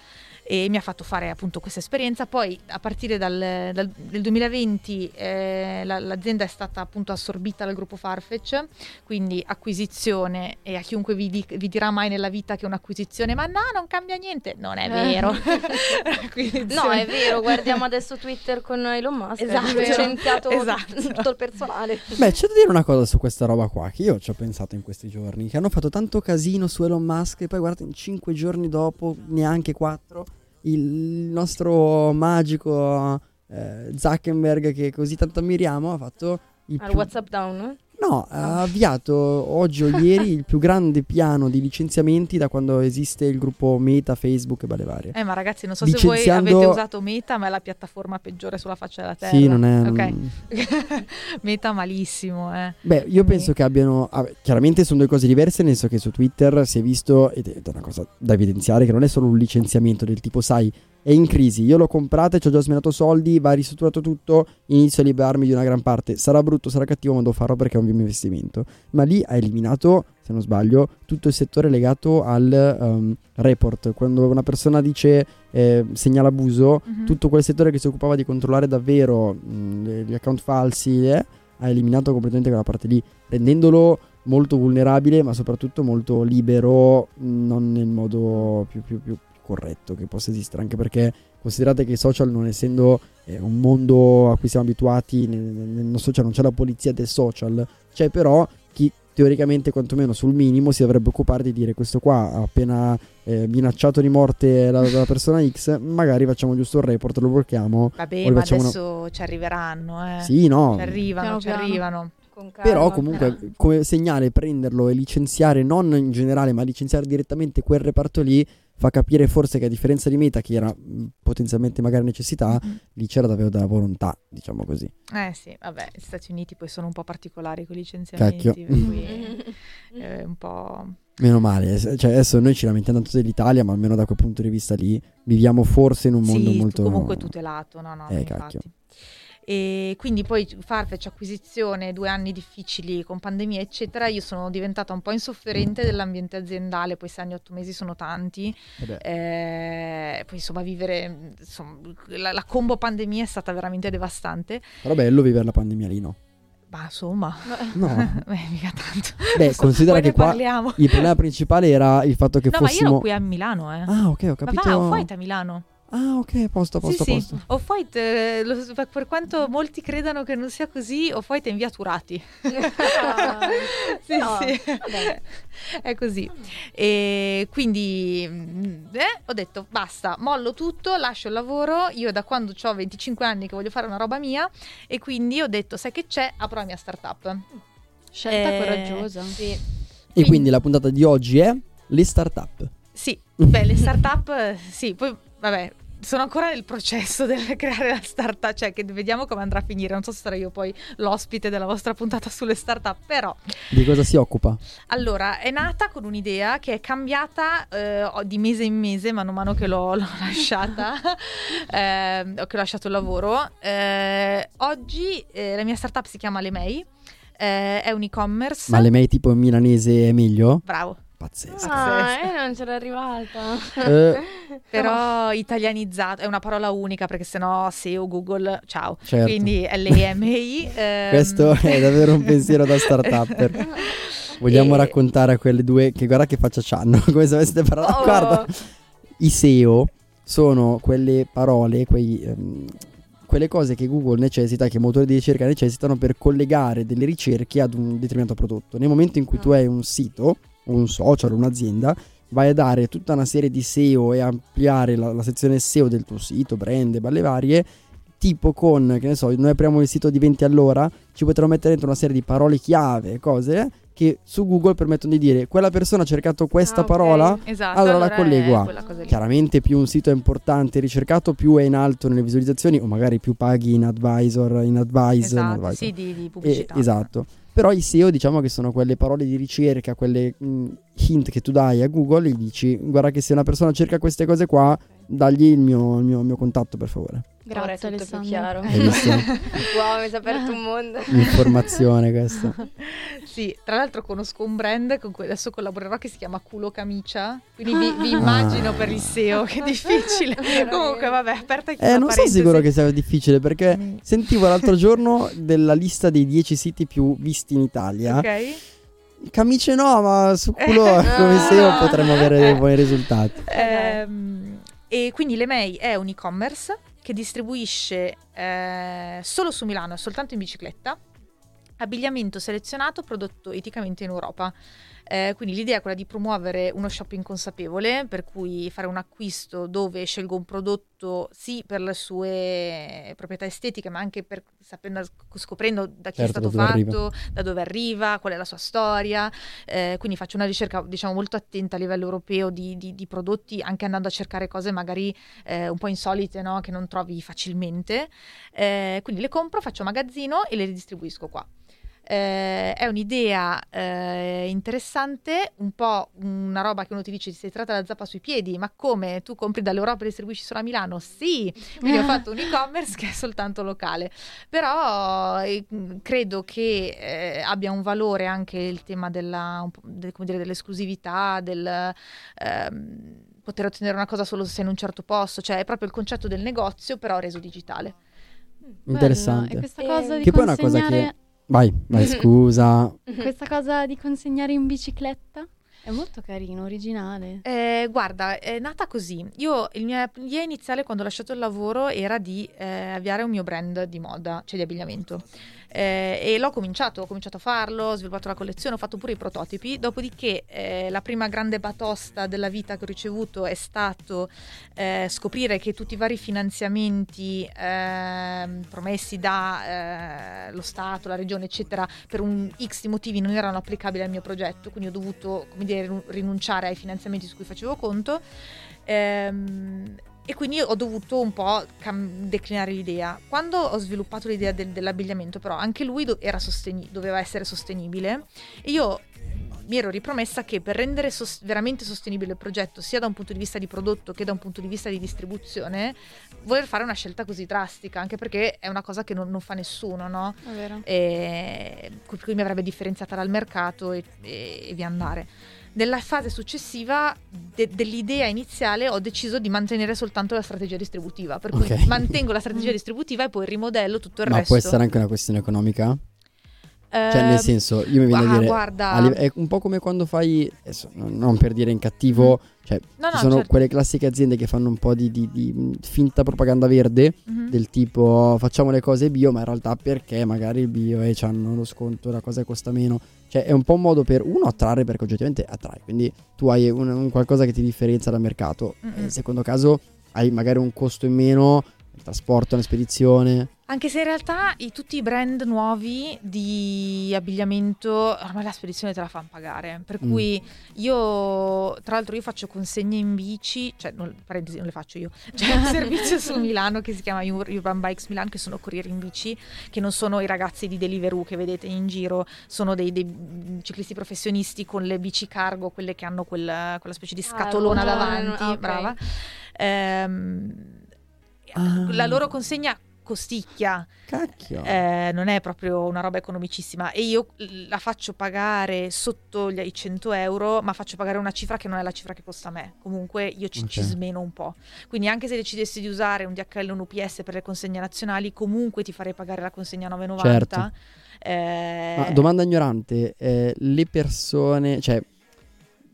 e mi ha fatto fare appunto questa esperienza. Poi a partire dal, dal- del 2020 eh, la- l'azienda è stata appunto assorbita dal gruppo Farfetch, quindi acquisizione e a chiunque vi, di- vi dirà mai nella vita che un'acquisizione, ma no, non cambia niente, non è vero. Acquisizione- [laughs] No, è vero, guardiamo adesso Twitter con Elon Musk. Esatto. Ha licenziato [laughs] Esatto. tutto il personale. Beh, c'è da dire una cosa su questa roba qua, che io ci ho pensato in questi giorni, che hanno fatto tanto casino su Elon Musk e poi guardate, in cinque giorni dopo, neanche quattro, il nostro magico eh, Zuckerberg, che così tanto ammiriamo, ha fatto il Al più- WhatsApp down, no? Ha avviato oggi o ieri il più grande piano di licenziamenti da quando esiste il gruppo Meta, Facebook e balle varie. Eh, ma ragazzi, non so se voi Licenziando- avete usato Meta, ma è la piattaforma peggiore sulla faccia della terra. Sì, non è... Ok. non- [laughs] Meta malissimo, eh. Beh, io Quindi- penso che abbiano. ah, chiaramente sono due cose diverse, nel senso che su Twitter si è visto, ed è una cosa da evidenziare, che non è solo un licenziamento del tipo, sai, è in crisi, io l'ho comprata, ci ho già smenato soldi, va ristrutturato tutto, inizio a liberarmi di una gran parte. Sarà brutto, sarà cattivo, ma devo farlo perché è un mio investimento. Ma lì ha eliminato, se non sbaglio, tutto il settore legato al um, report. Quando una persona dice eh, segnala abuso, Mhm. tutto quel settore che si occupava di controllare davvero mh, gli account falsi eh, ha eliminato completamente quella parte lì, rendendolo molto vulnerabile, ma soprattutto molto libero, mh, non nel modo più, più- più corretto che possa esistere, anche perché considerate che i social, non essendo eh, un mondo a cui siamo abituati, nel, nel nostro social non c'è la polizia del social, c'è però chi teoricamente quantomeno sul minimo si dovrebbe occupare di dire questo qua ha appena eh, minacciato di morte la, la persona X, magari facciamo giusto un report, lo blocchiamo. Vabbè, ma facciamo una- adesso ci arriveranno, eh. Sì, no. Ci arrivano, Piano ci piano. arrivano. Con calma. Però comunque come segnale prenderlo e licenziare non in generale ma licenziare direttamente quel reparto lì fa capire forse che a differenza di Meta che era mh, potenzialmente magari necessità Mhm. lì c'era davvero della volontà diciamo così Eh sì, vabbè, gli Stati Uniti poi sono un po' particolari con i licenziamenti, Cacchio. per cui è un po'... meno male eh, cioè adesso noi ci lamentiamo tanto dell'Italia ma almeno da quel punto di vista lì viviamo forse in un mondo sì, molto comunque tutelato, no, no, Eh, infatti. cacchio. E quindi poi Farfetch acquisizione, due anni difficili con pandemia eccetera, io sono diventata un po' insofferente dell'ambiente aziendale, poi sei anni, otto mesi sono tanti, Vabbè. Eh, poi insomma vivere, insomma, la, la combo pandemia è stata veramente devastante, però bello vivere la pandemia lì no ma insomma, no [laughs] eh, mica tanto. beh considera Poi ne che qua parliamo. il problema principale era il fatto che No, ma io fossimo ero qui a Milano, eh. ah ok ho ma capito va, Off-White a Milano. Ah ok posto posto sì, posto sì. Off-White, eh, lo- per- quanto molti credano che non sia così, Off-White è in via Turati. [laughs] sì, No, sì. vabbè. è così. E quindi mm, eh, ho detto basta, mollo tutto, lascio il lavoro. Io da quando ho 25 anni che voglio fare una roba mia e quindi ho detto sai che c'è, apro la mia startup. Scelta Eh, coraggiosa. Sì. e quindi la puntata di oggi è le startup Sì, [laughs] beh, le startup, sì, poi vabbè, sono ancora nel processo del [laughs] creare la startup, cioè che vediamo come andrà a finire. Non so se sarò io poi l'ospite della vostra puntata sulle startup, però di cosa si occupa allora è nata con un'idea che è cambiata eh, di mese in mese, mano a mano che l'ho, [laughs] l'ho lasciata, [laughs] ehm, che ho lasciato il lavoro. Eh, oggi eh, la mia startup si chiama Lemei, eh, è un e-commerce. ma le mail tipo in milanese è meglio Bravo. Pazzesco Ah, eh, non c'era arrivata. Eh, [laughs] Però italianizzato, è una parola unica perché sennò SEO, Google, ciao. certo. Quindi LMI. ehm, Questo è davvero un pensiero da startupper. [laughs] Vogliamo E- raccontare a quelle due che guarda che faccia c'hanno, [laughs] come se aveste parlato. Oh. Guarda, i SEO sono quelle parole, quei, ehm, quelle cose che Google necessita, che i motori di ricerca necessitano per collegare delle ricerche ad un determinato prodotto. Nel momento in cui tu hai un sito, un social, un'azienda, vai a dare tutta una serie di SEO e ampliare la, la sezione SEO del tuo sito, brand, balle varie, tipo con, che ne so, noi apriamo il sito di 20 all'ora, ci potremo mettere dentro una serie di parole chiave, cose che su Google permettono di dire quella persona ha cercato questa Ah, ok. parola, Esatto, allora la è collego a- chiaramente più un sito è importante e ricercato, più è in alto nelle visualizzazioni o magari più paghi in advisor, in advise, in Esatto, advisor. sì, di, di pubblicità. esatto. Però i SEO diciamo che sono quelle parole di ricerca, quelle mh, hint che tu dai a Google e dici guarda che se una persona cerca queste cose qua, dagli il mio, il mio- il mio contatto per favore. Ora è Grazie tutto chiaro. [laughs] Wow, mi si è aperto un mondo. Informazione questa. [laughs] Sì, tra l'altro conosco un brand con cui adesso collaborerò che si chiama Culo Camicia, quindi vi, vi [laughs] immagino per il SEO, che difficile. Comunque vabbè, aperta e chiusa Eh, non sono sicuro che sia difficile perché Mm. sentivo l'altro giorno della lista dei 10 siti più visti in Italia. Ok. Camicie no, ma su culo come SEO potremmo avere dei buoni risultati. Ehm, e quindi l'EMEI è un e-commerce che distribuisce eh, solo su Milano soltanto in bicicletta abbigliamento selezionato prodotto eticamente in Europa. Eh, quindi l'idea è quella di promuovere uno shopping consapevole, per cui fare un acquisto dove scelgo un prodotto sì per le sue proprietà estetiche, ma anche per sapendo, scoprendo da chi Certo, è stato da fatto, da dove arriva, qual è la sua storia. Eh, quindi faccio una ricerca diciamo molto attenta a livello europeo di, di- di prodotti, anche andando a cercare cose magari eh, un po' insolite, no? che non trovi facilmente. Eh, quindi le compro, faccio magazzino e le ridistribuisco qua. Eh, è un'idea eh, interessante, un po' una roba che uno ti dice si tratta la zappa sui piedi, ma come tu compri dall'Europa e distribuisci solo a Milano? Sì, quindi ho [laughs] fatto un e-commerce che è soltanto locale, però eh, credo che eh, abbia un valore anche il tema della, de- come dire, dell'esclusività, del ehm, poter ottenere una cosa solo se in un certo posto, cioè è proprio il concetto del negozio però reso digitale. Interessante. Bello. E questa Eh, cosa di Che poi è una cosa che- Vai, vai, [laughs] scusa. questa cosa di consegnare in bicicletta? È molto carino, originale. Eh, guarda, è nata così. Io, il mia idea iniziale quando ho lasciato il lavoro era di eh, avviare un mio brand di moda, cioè di abbigliamento. Eh, e l'ho cominciato, ho cominciato a farlo, ho sviluppato la collezione, ho fatto pure i prototipi. Dopodiché eh, la prima grande batosta della vita che ho ricevuto è stato eh, scoprire che tutti i vari finanziamenti ehm, promessi da eh, Stato, la Regione, eccetera, per un X di motivi non erano applicabili al mio progetto, quindi ho dovuto come dire, rin- rinunciare ai finanziamenti su cui facevo conto. Ehm, e quindi ho dovuto un po' cam- declinare l'idea. Quando ho sviluppato l'idea del- dell'abbigliamento, però, anche lui do- era sosteni- doveva essere sostenibile. E io mi ero ripromessa che per rendere sos- veramente sostenibile il progetto, sia da un punto di vista di prodotto che da un punto di vista di distribuzione, voler fare una scelta così drastica, anche perché è una cosa che non, non fa nessuno, no? È vero. e per cui mi avrebbe differenziata dal mercato e, e- e via andare. Nella fase successiva de- dell'idea iniziale ho deciso di mantenere soltanto la strategia distributiva, per cui Ok. mantengo la strategia [laughs] distributiva e poi rimodello tutto il Ma resto. può essere anche una questione economica? Cioè, Eh, nel senso, io mi viene ah, a dire. guarda- a live- è un po' come quando fai. adesso, non per dire in cattivo. Cioè, Mm. No, ci no, sono certo. quelle classiche aziende che fanno un po' di, di- di, mh, finta propaganda verde. Mhm. Del tipo facciamo le cose bio, ma in realtà perché magari il bio e hanno lo sconto, la cosa costa meno. Cioè, è un po' un modo per uno attrarre perché oggettivamente attrae. Quindi tu hai un, un qualcosa che ti differenzia dal mercato. In secondo caso hai magari un costo in meno, il trasporto, una spedizione. Anche se in realtà i- tutti i brand nuovi di abbigliamento, ormai la spedizione te la fanno pagare. Per Mm. cui io, tra l'altro, io faccio consegne in bici, cioè, non, parentesi, non le faccio io. [laughs] C'è un servizio su Milano che si chiama Ur- Urban Bikes Milan, che sono corrieri in bici, che non sono i ragazzi di Deliveroo che vedete in giro, sono dei, dei, mm, ciclisti professionisti con le bici cargo, quelle che hanno quel- quella specie di scatolona ruotone, davanti. ah, ok. Brava. Ehm, Ah. La loro consegna costicchia, Cacchio. eh, non è proprio una roba economicissima e io la faccio pagare sotto gli- i 100 euro, ma faccio pagare una cifra che non è la cifra che costa a me. Comunque io ci, ci Ok. smeno un po'. Quindi anche se decidessi di usare un DHL o un UPS per le consegne nazionali, comunque ti farei pagare la consegna 9,90. Certo. Eh, Ma domanda ignorante, eh, le persone, cioè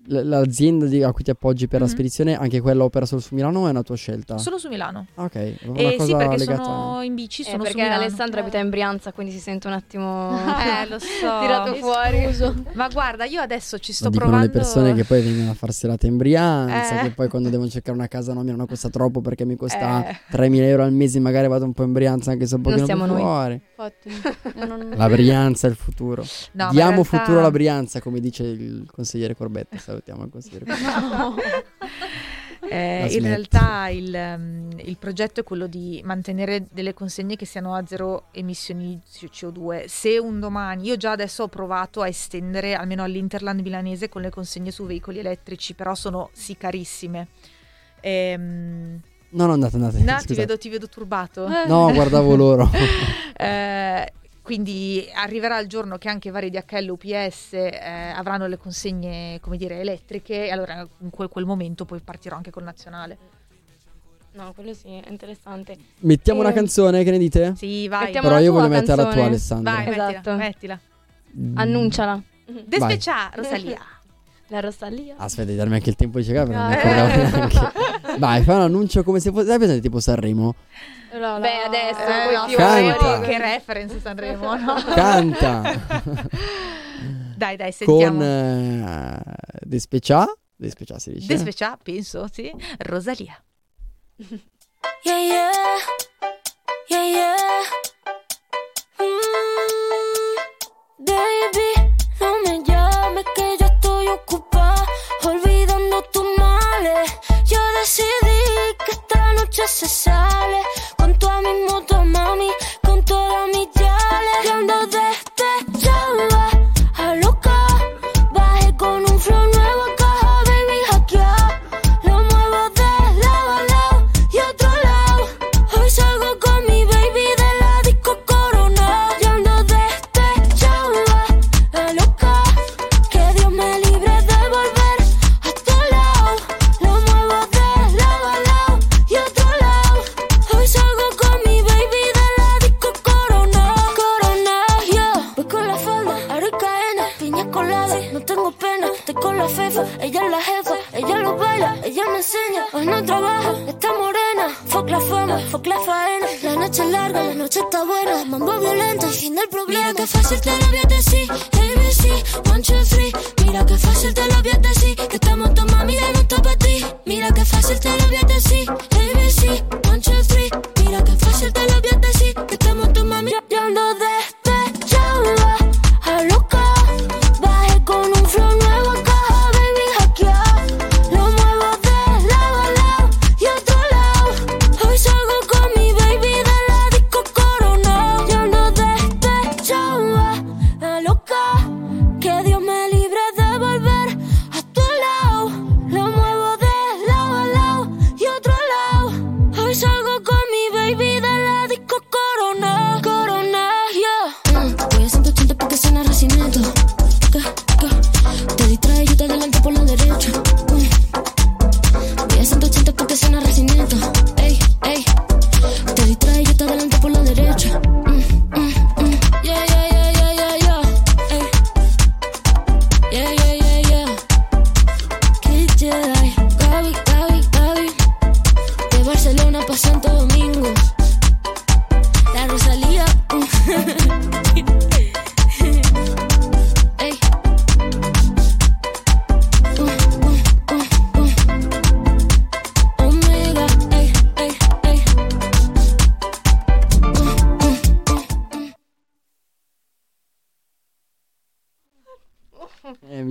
l'azienda di- a cui ti appoggi per la Mhm. spedizione, anche quella opera solo su Milano o è una tua scelta? Solo su Milano. Ok, Eh sì, perché legata sono in bici, Eh, sono su perché Milano. Alessandra abita in Brianza, quindi si sente un attimo [laughs] Eh, lo [laughs] so. tirato fuori. [laughs] Ma guarda, io adesso ci sto Lo dicono provando le persone che poi vengono a farsi la tembrianza, Eh. che poi quando devono cercare una casa no, mi non costa troppo perché mi costa Eh. 3.000 euro al mese, magari vado un po' in Brianza anche se un Non pochino più siamo noi. fuori. La Brianza è il futuro. No, in Diamo realtà- futuro alla Brianza, come dice il consigliere Corbetta. Salutiamo Corbetta. [laughs] No. [laughs] Eh, in realtà il, ehm, il progetto è quello di mantenere delle consegne che siano a zero emissioni di CO2. Se un domani, io già adesso ho provato a estendere almeno all'Interland milanese con le consegne su veicoli elettrici, però sono sì carissime. Ehm, No, no, andate, andate. no, ti vedo, ti vedo turbato. No, guardavo [laughs] loro. Eh, quindi arriverà il giorno che anche vari DHL UPS eh, avranno le consegne, come dire, elettriche e allora in quel, quel momento poi partirò anche col nazionale. No, quello sì, è interessante. Mettiamo una Eh, canzone, che ne dite? Sì, vai. Mettiamo Però io voglio mettere la tua, canzone. Alessandra. Vai, Esatto. mettila, mettila. Annunciala. Despeccia, Rosalia. [laughs] La Rosalia. Aspetta, di darmi anche il tempo di cercare perché non mi Ah, eh. neanche. Vai, fai un annuncio come se fosse. Sai presente tipo Sanremo? Beh, adesso Eh, no, Canta. che reference Sanremo, no? Canta Dai, dai, sentiamo. con eh, Despeccia. Despeccia si dice. Despeccia, penso, sì. Rosalia. Yeah, yeah. Yeah, yeah. Mm, baby, no me llames que yo estoy ocupada olvidando tus males. Yo decidí que esta noche se sale con toda mi moto, mami,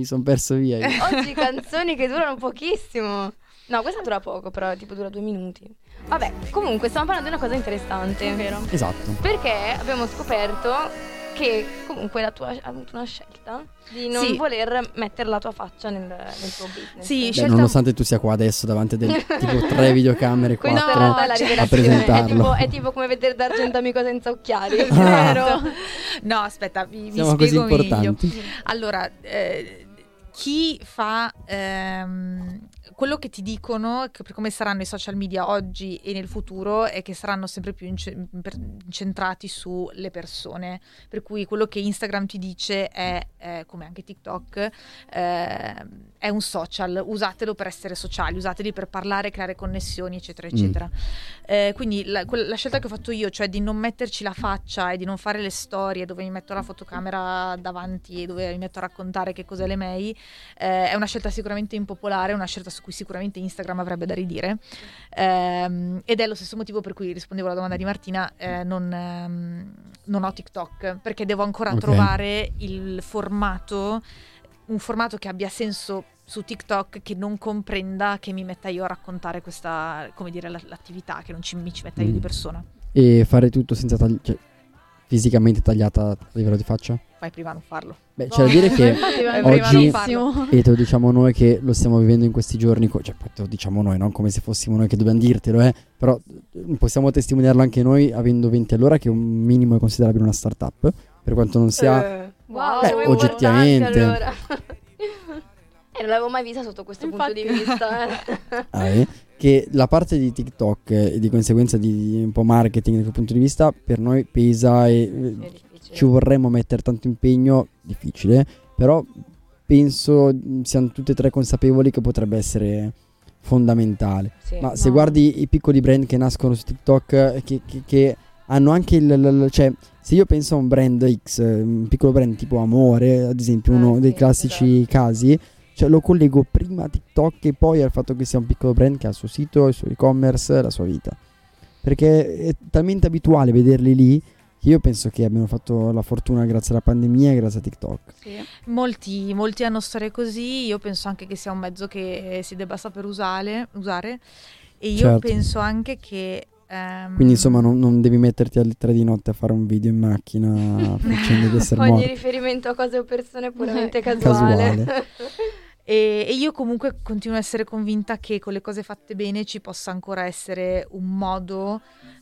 mi sono perso via. io. Oggi [laughs] canzoni che durano pochissimo. No, questa dura poco, però tipo dura due minuti. Vabbè, comunque stiamo parlando di una cosa interessante, vero? Esatto. Perché abbiamo scoperto che comunque la tua, hai avuto una scelta di non Sì. voler mettere la tua faccia nel, nel tuo business. Sì, Beh, scelta- nonostante tu sia qua adesso davanti a del, [laughs] tipo tre videocamere, è la a rivelazione. È presentarlo. tipo, è tipo come vedere D'Argento amico senza occhiali. Ah. Vero? No, aspetta, vi, vi Siamo così spiego meglio. importanti. Allora, eh, chi fa ehm, quello che ti dicono, che come saranno i social media oggi e nel futuro, è che saranno sempre più incentrati sulle persone. Per cui quello che Instagram ti dice è, eh, come anche TikTok, eh, è un social, usatelo per essere sociali, usateli per parlare, creare connessioni, eccetera, Mm. eccetera. Eh, quindi la, quella- la scelta che ho fatto io, cioè di non metterci la faccia e di non fare le storie dove mi metto la fotocamera davanti e dove mi metto a raccontare che cos'è le May, eh, è una scelta sicuramente impopolare, una scelta su cui sicuramente Instagram avrebbe da ridire. Ehm, ed è lo stesso motivo per cui rispondevo alla domanda di Martina, eh, non, ehm, non ho TikTok, perché devo ancora Ok. trovare il formato, un formato che abbia senso su TikTok che non comprenda che mi metta io a raccontare questa, come dire, la- l'attività, che non ci, mi ci metta io Mm. di persona. E fare tutto senza tagli- cioè, fisicamente tagliata a livello di faccia? Fai prima a non farlo. Beh, c'è da dire che [laughs] oggi-. E te lo diciamo noi che lo stiamo vivendo in questi giorni, co- cioè poi te lo diciamo noi, non come se fossimo noi che dobbiamo dirtelo, eh, però eh, possiamo testimoniarlo anche noi avendo 20 all'ora che un minimo è considerabile una startup, per quanto non sia... Eh, wow, Beh, oggettivamente. allora. Non l'avevo mai vista sotto questo punto di Infatti. vista. eh. [laughs] Ah, eh, che la parte di TikTok eh, e di conseguenza di, di un po' marketing da quel punto di vista per noi pesa e eh, ci vorremmo mettere tanto impegno, difficile, però penso mh, siamo tutte e tre consapevoli che potrebbe essere fondamentale. Sì. Ma se No. guardi i piccoli brand che nascono su TikTok, eh, che, che- che hanno anche il, il- cioè, se io penso a un brand X, eh, un piccolo brand tipo Amore, ad esempio, Ah, uno sì, dei classici casi, cioè lo collego prima a TikTok e poi al fatto che sia un piccolo brand che ha il suo sito, il suo e-commerce, la sua vita. Perché è talmente abituale vederli lì che io penso che abbiano fatto la fortuna grazie alla pandemia e grazie a TikTok. Sì. Molti, molti hanno storie così, io penso anche che sia un mezzo che si debba saper usare, usare e io Certo. penso anche che... ehm, Quindi insomma non, non devi metterti alle tre di notte a fare un video in macchina [laughs] facendo di essere Ogni morto. riferimento a cose o persone è puramente Eh, casuale. casuale. [laughs] E, e io comunque continuo a essere convinta che con le cose fatte bene ci possa ancora essere un modo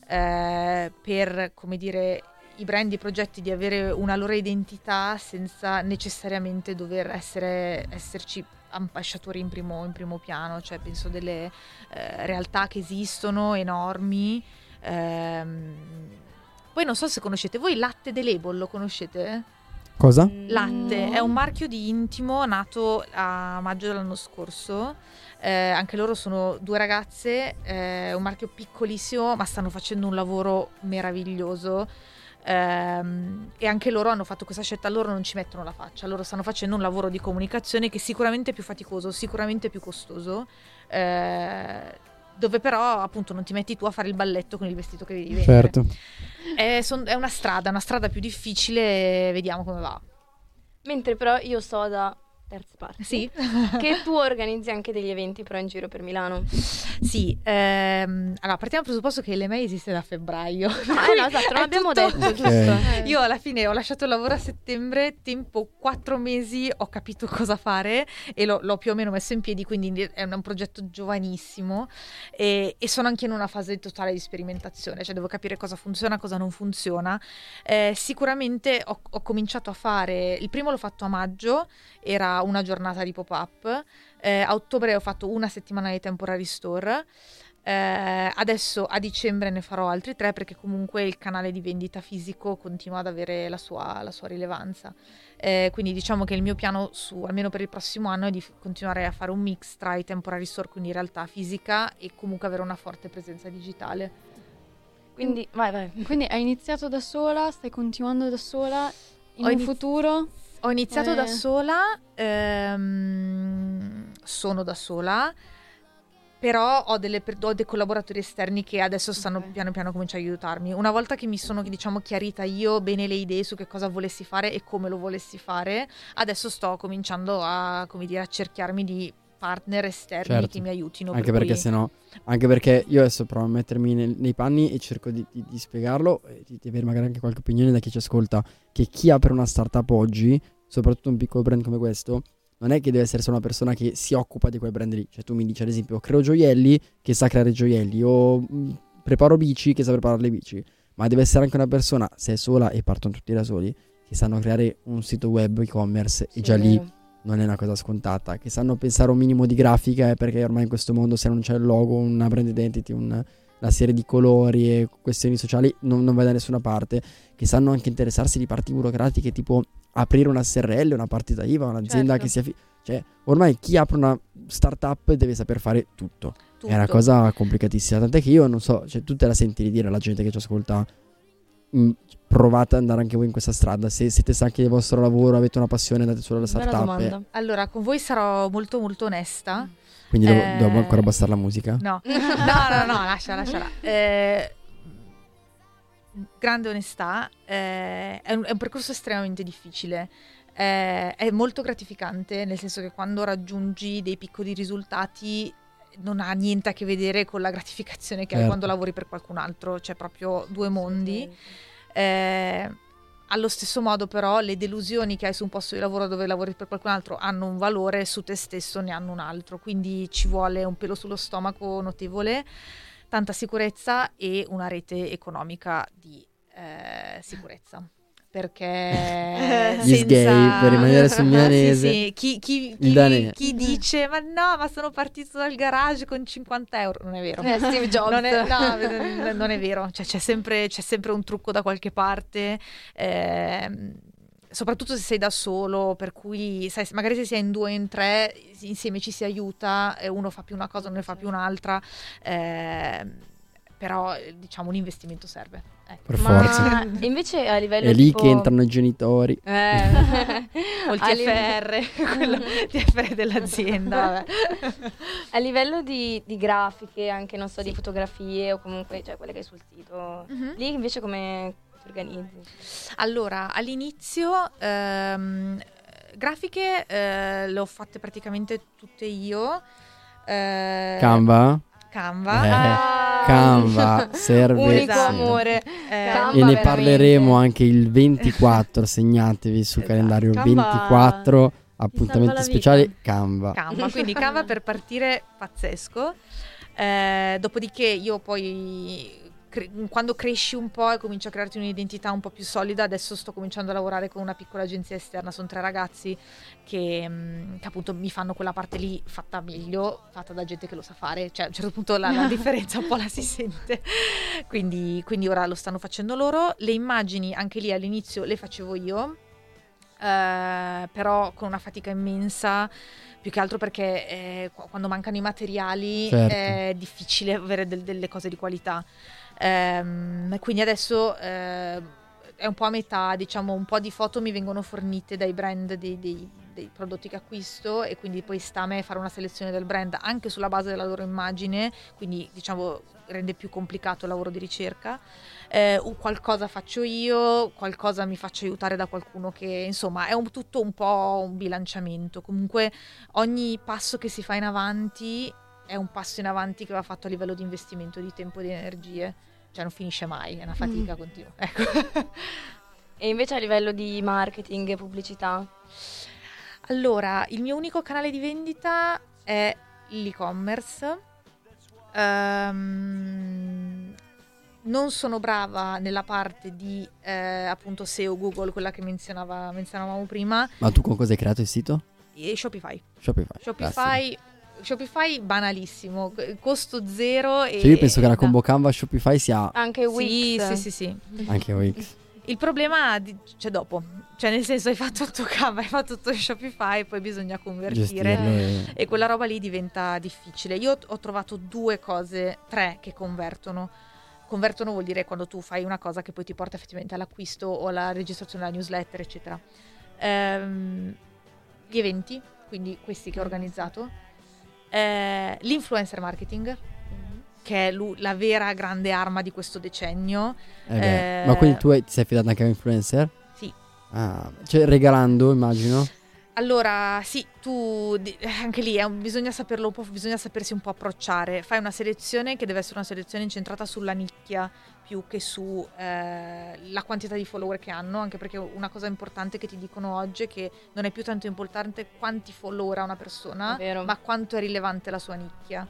eh, per, come dire, i brand, i progetti di avere una loro identità senza necessariamente dover essere, esserci ambasciatori in primo, in primo piano, cioè penso delle eh, realtà che esistono enormi. ehm. poi non so se conoscete, voi Latte de Label lo conoscete? Cosa? Latte è un marchio di intimo nato a maggio dell'anno scorso. Eh, anche loro sono due ragazze, è un marchio piccolissimo, ma stanno facendo un lavoro meraviglioso. Ehm, e anche loro hanno fatto questa scelta, loro non ci mettono la faccia, loro stanno facendo un lavoro di comunicazione che è sicuramente più faticoso, sicuramente più costoso. eh, dove però appunto non ti metti tu a fare il balletto con il vestito che devi vendere. Certo. È, son- è una strada, una strada più difficile, vediamo come va. Mentre però io so da terze parti Sì, che [laughs] tu organizzi anche degli eventi però in giro per Milano. sì. ehm, allora, partiamo dal presupposto che l'EMEI esiste da febbraio. [laughs] Ah, no, esatto, non abbiamo tutto- detto, giusto? [laughs] Io alla fine ho lasciato il lavoro a settembre, tempo quattro mesi, ho capito cosa fare e l'ho, l'ho più o meno messo in piedi, quindi è un, un progetto giovanissimo e, e sono anche in una fase totale di sperimentazione, cioè devo capire cosa funziona, cosa non funziona. Eh, sicuramente ho, ho cominciato a fare, il primo l'ho fatto a maggio, era una giornata di pop-up, eh, a ottobre ho fatto una settimana di temporary store. Eh, adesso a dicembre ne farò altri tre perché comunque il canale di vendita fisico continua ad avere la sua, la sua rilevanza. Eh, quindi diciamo che il mio piano, su, almeno per il prossimo anno, è di f- continuare a fare un mix tra i temporary store, quindi realtà fisica, e comunque avere una forte presenza digitale. Quindi vai, vai. Quindi hai iniziato da sola, stai continuando da sola in Ho iniz- futuro? Ho iniziato Eh. da sola, ehm, sono da sola, però ho, delle ho dei collaboratori esterni che adesso stanno Ok. piano piano cominciando a aiutarmi. Una volta che mi sono diciamo chiarita io bene le idee su che cosa volessi fare e come lo volessi fare, adesso sto cominciando a, come dire, a cerchiarmi di partner esterni Certo. che mi aiutino. Anche per perché cui- sennò anche perché io adesso provo a mettermi nel- nei panni e cerco di, di- di spiegarlo e di, di avere magari anche qualche opinione da chi ci ascolta che chi apre una startup oggi soprattutto un piccolo brand come questo non è che deve essere solo una persona che si occupa di quel brand lì cioè tu mi dici ad esempio creo gioielli che sa creare gioielli o mh, preparo bici che sa preparare le bici ma deve essere anche una persona se è sola e partono tutti da soli che sanno creare un sito web e-commerce e già lì non è una cosa scontata. Che sanno pensare un minimo di grafica, perché ormai in questo mondo se non c'è il logo, una brand identity, un- una serie di colori e questioni sociali, non, non vai da nessuna parte. Che sanno anche interessarsi di parti burocratiche, tipo aprire una SRL, una partita IVA, un'azienda Certo. che sia... fi- cioè, ormai chi apre una startup deve saper fare tutto. tutto. È una cosa complicatissima. Tant'è che io non so, cioè, tu te la senti di dire alla gente che ci ascolta. Mm, provate ad andare anche voi in questa strada. Se siete stanchi del vostro lavoro, avete una passione, andate solo alla Bella startup. e-. Allora, con voi sarò molto molto onesta. Quindi devo, Eh, devo ancora abbassare la musica? No, [laughs] no, no, no, lascia, lasciala. Eh, grande onestà, eh, è, un, è un percorso estremamente difficile. Eh, è molto gratificante, nel senso che quando raggiungi dei piccoli risultati non ha niente a che vedere con la gratificazione che hai Certo. quando lavori per qualcun altro, c'è proprio due mondi. Eh, allo stesso modo, però, le delusioni che hai su un posto di lavoro dove lavori per qualcun altro hanno un valore, su te stesso ne hanno un altro. Quindi ci vuole un pelo sullo stomaco notevole, tanta sicurezza e una rete economica di eh, sicurezza. Perché [laughs] Gli sgay, per rimanere sul [laughs] Sì, milanese. sì, Chi, chi- chi- danese. chi dice ma no, ma sono partito dal garage con 50 euro, non è vero. Eh, Steve Jobs. Non è, no, non è vero, cioè, c'è, sempre, c'è sempre un trucco da qualche parte, ehm, soprattutto se sei da solo, per cui sai, magari se si è in due o in tre, insieme ci si aiuta, e uno fa più una cosa, uno ne fa più un'altra, ehm, però eh, diciamo un investimento serve. Ecco. Per Ma forza. [laughs] invece a livello È lì tipo- che entrano i genitori. Eh. [laughs] O il TFR, [laughs] quello TFR dell'azienda. A livello di, di grafiche, anche non so, di fotografie o comunque cioè, quelle che hai sul sito, Mhm. lì invece come ti organizzi? Allora, all'inizio ehm, grafiche eh, le ho fatte praticamente tutte io. Eh, Canva? Canva. Eh, Ah, Canva [laughs] serve. Unico sì. amore. Eh, Canva E ne veramente. parleremo anche il 24, segnatevi sul Esatto. calendario Canva 24, appuntamento speciale. Canva. Canva, quindi Canva per partire pazzesco. Eh, dopodiché io poi cre- quando cresci un po' e cominci a crearti un'identità un po' più solida, adesso sto cominciando a lavorare con una piccola agenzia esterna, sono tre ragazzi che, mm, che appunto mi fanno quella parte lì fatta meglio, fatta da gente che lo sa fare, cioè a un certo punto la, la [laughs] differenza un po' la si sente, quindi, quindi ora lo stanno facendo loro, le immagini anche lì all'inizio le facevo io. eh, però con una fatica immensa, più che altro perché eh, qu- quando mancano i materiali Certo. è difficile avere del- delle cose di qualità. Ehm, quindi adesso eh, è un po' a metà, diciamo, un po' di foto mi vengono fornite dai brand dei, dei- dei prodotti che acquisto e quindi poi sta a me fare una selezione del brand anche sulla base della loro immagine, quindi diciamo rende più complicato il lavoro di ricerca. Eh, qualcosa faccio io, qualcosa mi faccio aiutare da qualcuno che insomma è un- tutto un po' un bilanciamento. Comunque ogni passo che si fa in avanti è un passo in avanti che va fatto a livello di investimento di tempo e di energie. Cioè non finisce mai, è una fatica continua. [laughs] Ecco. E invece a livello di marketing e pubblicità? Allora, il mio unico canale di vendita è l'e-commerce. Ehm, non sono brava nella parte di eh, appunto SEO Google, quella che menzionava, menzionavamo prima, Ma tu con cosa hai creato il sito? e Shopify. Shopify. Shopify, Shopify banalissimo, costo zero. E, Cioè io penso che la combo Canva Shopify sia Anche Wix? Sì, sì, sì, sì. anche Wix. Il problema c'è dopo, cioè nel senso hai fatto tutto Canva, hai fatto tutto Shopify, poi bisogna convertire. Gestirlo e... E quella roba lì diventa difficile. Io ho trovato due cose, tre che convertono. Convertono vuol dire quando tu fai una cosa che poi ti porta effettivamente all'acquisto o alla registrazione della newsletter, eccetera. Ehm, gli eventi, quindi questi che ho organizzato. Eh, l'influencer marketing, che è lu- la vera grande arma di questo decennio. Eh Eh, Ma quindi tu hai- ti sei fidato anche a un influencer? Sì. Ah, cioè regalando immagino. Allora, sì, tu eh, anche lì un- bisogna saperlo un po', bisogna sapersi un po' approcciare. Fai una selezione che deve essere una selezione incentrata sulla nicchia più che su eh, quantità di follower che hanno, anche perché una cosa importante che ti dicono oggi è che non è più tanto importante quanti follower ha una persona, ma quanto è rilevante la sua nicchia.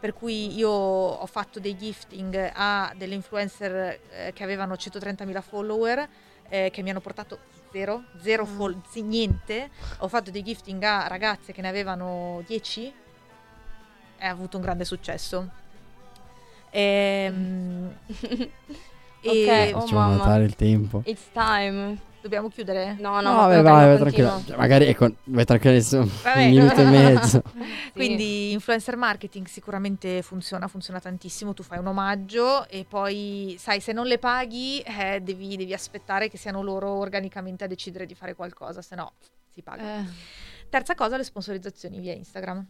Per cui io ho fatto dei gifting a delle influencer eh, che avevano 130.000 follower eh, che mi hanno portato zero, zero Mm. fol- niente. Ho fatto dei gifting a ragazze che ne avevano 10 e ha avuto un grande successo. Ehm, [laughs] e Ok, oh Facciamo mamma. notare il tempo. It's time. Dobbiamo chiudere? No, no, No, vabbè, vai, tranquillo. Cioè, magari ecco, vai tranquillo adesso. Vabbè. Un minuto e mezzo. [laughs] Sì. Quindi influencer marketing sicuramente funziona, funziona tantissimo, tu fai un omaggio e poi sai se non le paghi eh, devi, devi aspettare che siano loro organicamente a decidere di fare qualcosa, se no si paga. Eh, Terza cosa, le sponsorizzazioni via Instagram.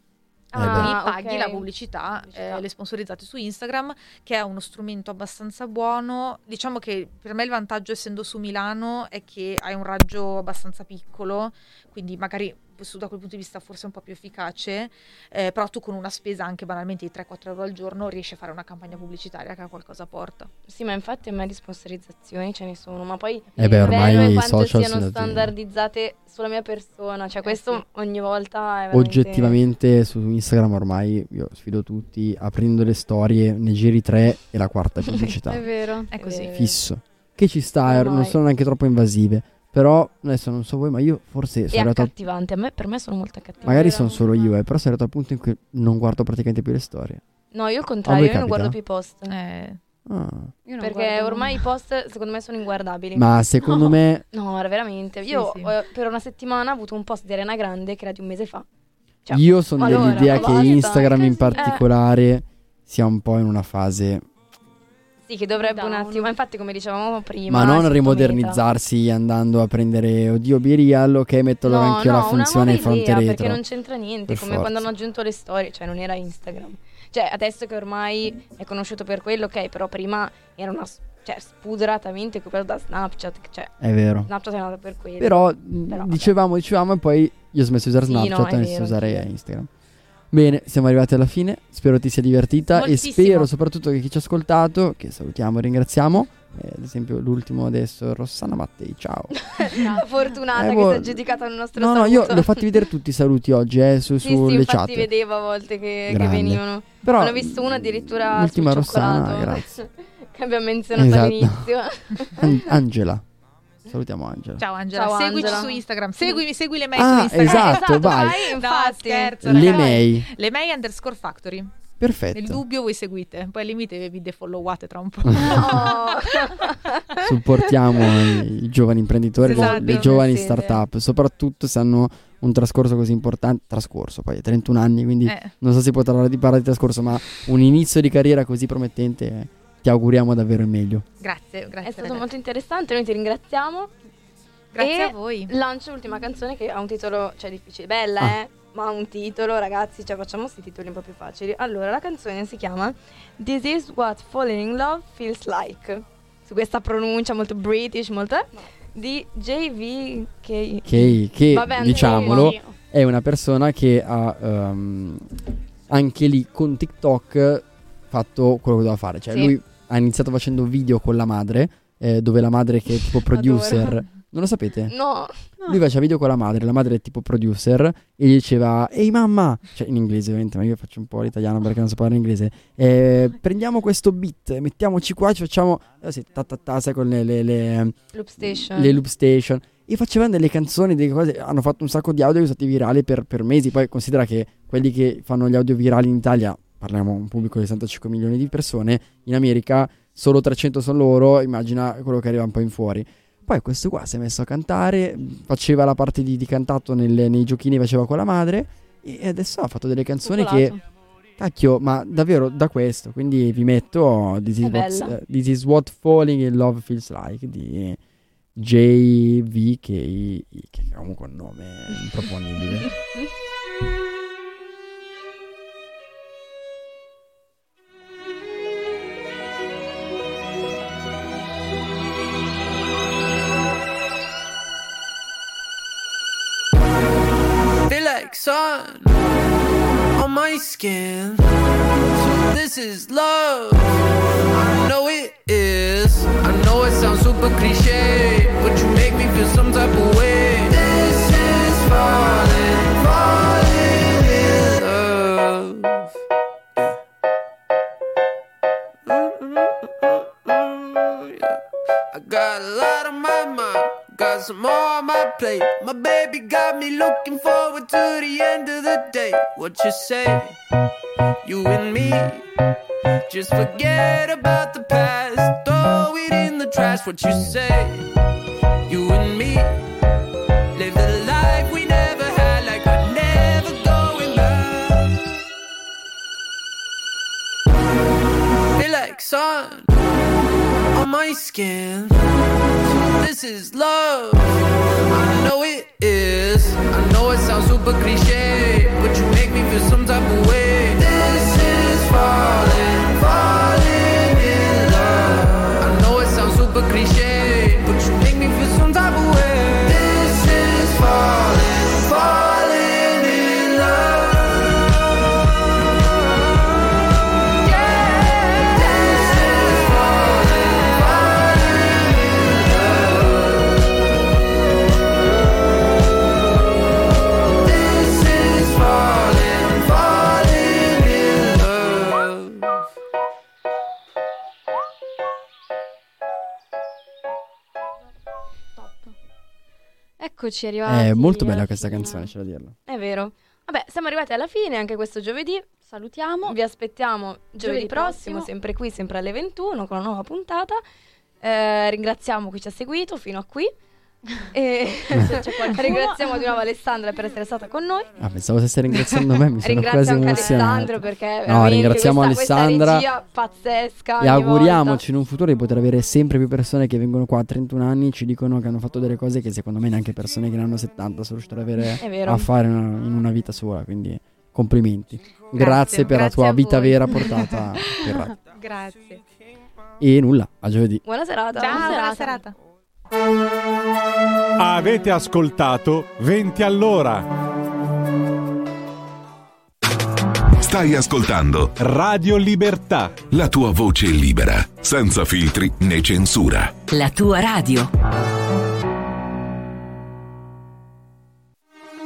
Eh Ah, paghi ok. la pubblicità, Pubblicità. eh, le sponsorizzate su Instagram, che è uno strumento abbastanza buono. Diciamo che per me il vantaggio, essendo su Milano, è che hai un raggio abbastanza piccolo, quindi magari su- da quel punto di vista forse un po' più efficace, eh, però tu con una spesa anche banalmente di 3-4 euro al giorno riesci a fare una campagna pubblicitaria che a qualcosa porta. Sì, ma infatti a me di sponsorizzazioni ce ne sono, ma poi Eh beh, ormai è i quanto social siano standardizzate sulla mia persona, cioè Eh, questo sì. ogni volta è veramente... Oggettivamente su Instagram ormai io sfido tutti, aprendo le storie, ne giri tre e la quarta [laughs] pubblicità. è vero. È così. Fisso. Che ci sta, eh, non Ormai. sono neanche troppo invasive. Però adesso non so voi, ma io forse È sono arrivato al- accattivante, a me, per me sono molto accattivanti. Magari sono solo io, eh, però sono arrivato al punto in cui non guardo praticamente più le storie. No, io il A contrario, io non capita? guardo più i post. Eh, Ah. Io non Perché guardo- ormai i post secondo me sono inguardabili. Ma secondo No. me No, veramente. Sì, Io sì. eh, per una settimana ho avuto un post di Arena Grande che era di un mese fa. Cioè, io sono allora, dell'idea che. Instagram in Eh. particolare sia un po' in una fase, Sì, che dovrebbe un Down. attimo. Ma infatti, come dicevamo prima, ma non rimodernizzarsi andando a prendere oddio Birial, ok, metto meta. allora No, anche no, la funzione fronte idea, retro. Perché non c'entra niente. Per come forza. quando hanno aggiunto le storie, cioè non era Instagram. Cioè, adesso che ormai è conosciuto per quello, ok, però prima era una. Cioè, spudoratamente coperto da Snapchat. Cioè, È vero. Snapchat è nato per quello. Però Però, dicevamo, dicevamo e poi io ho smesso di usare Sì, no, Snapchat è e ho iniziato a usare. Instagram. Bene, siamo arrivati alla fine. Spero ti sia divertita Moltissimo. e spero soprattutto che chi ci ha ascoltato, che salutiamo e ringraziamo, eh, ad esempio l'ultimo adesso, Rossana Mattei, ciao. [laughs] Fortunata Eh, che boh, si è giudicata nel nostro No, no, saluto. io li ho fatti vedere tutti i saluti oggi eh, su, Sì, sì, sulle infatti chat. vedevo a volte che, che venivano. Però ne ho visto uno addirittura l'ultima Rossana, grazie. [laughs] che abbiamo menzionato Esatto. all'inizio. An- Angela. Salutiamo Angela. ciao Angela, Ciao, seguici Angela. su Instagram, seguimi, segui le mail Ah, su Instagram. esatto, [laughs] vai. infatti. No, scherzo. Le ragazzi. May. Le May underscore factory. Perfetto. Nel dubbio voi seguite, poi al limite vi defollowate tra un po'. No. [laughs] supportiamo i, giovani imprenditori, le- Esatto. le, giovani Siete. start-up, soprattutto se hanno un trascorso così importante, trascorso poi 31 anni, quindi Eh, non so se si può parlare di, parlare di trascorso, ma un inizio di carriera così promettente, eh, ti auguriamo davvero il meglio. grazie, grazie. È stato ragazzi. molto interessante, noi ti ringraziamo. Grazie e a voi. Lancio l'ultima canzone che ha un titolo, cioè difficile, bella Ah. eh, ma ha un titolo ragazzi, cioè facciamo questi titoli un po' più facili. Allora, la canzone si chiama This is what falling in love feels like. Su questa pronuncia molto british, molto... di JVK. Che, che Vabbè, diciamolo, è una persona che ha ehm, anche lì con TikTok fatto quello che doveva fare. Cioè, Sì. lui ha iniziato facendo video con la madre, eh, dove la madre che è tipo [laughs] producer. Adoro. Non lo sapete? No, Lui faceva video con la madre, la madre è tipo producer e gli diceva Ehi mamma, cioè in inglese ovviamente, ma io faccio un po' l'italiano perché non so parlare inglese. "Eh, [laughs] prendiamo questo beat, mettiamoci qua, ci facciamo eh sì, ta ta ta, sai con le, le, le, Loop Station. le loop station. E facevano delle canzoni, delle cose, hanno fatto un sacco di audio che sono stati virali per, per mesi. Poi considera che quelli che fanno gli audio virali in Italia, parliamo un pubblico di 65 milioni di persone, in America solo 300 sono loro, immagina quello che arriva un po' in fuori. Poi questo qua si è messo a cantare, faceva la parte di, di cantato nelle- nei giochini, faceva con la madre e adesso ha fatto delle canzoni che, Popolato. cacchio, ma davvero da questo. Quindi vi metto This is, what, bella. eh, This is what Falling in Love Feels Like di JV che, che è comunque un nome improponibile. [laughs] sun on my skin. So this is love. I know it is. I know it sounds super cliche, but you make me feel some type of way. This is falling, falling in love. I got a got some more on my plate. My baby got me looking forward to the end of the day. What you say? You and me, just forget about the past, throw it in the trash. What you say? You and me, live the life we never had, like we're never going back. Feel like sun on my skin. This is love. I know it is. I know it sounds super cliche, but you make me feel some type of way. This is falling Eccoci arrivati. È molto bella alla questa fine. canzone, c'è da dirlo. è vero. Vabbè, siamo arrivati alla fine anche questo giovedì. Salutiamo. Vi aspettiamo giovedì, Giovedì prossimo, prossimo. sempre qui, sempre alle 21 con una nuova puntata. Eh, ringraziamo chi ci ha seguito fino a qui. E [laughs] Se c'è qualcuno. ringraziamo di nuovo Alessandra per essere stata con noi. Ah, pensavo stesse ringraziando me, mi sono quasi emozionato. Alessandro perché No, ringraziamo questa, questa Alessandra regia pazzesca. E auguriamoci volta. in un futuro di poter avere sempre più persone che vengono qua a 31 anni e ci dicono che hanno fatto delle cose che secondo me neanche persone che ne hanno 70 sono riuscite ad avere a fare in una vita sola. Quindi complimenti. Grazie, per la grazie tua a vita vera portata. [laughs] Grazie. E nulla, a giovedì. Buona serata. Ciao, buona serata. Avete ascoltato 20 all'ora. Stai ascoltando Radio Libertà. la tua voce libera, senza filtri né censura. La tua radio.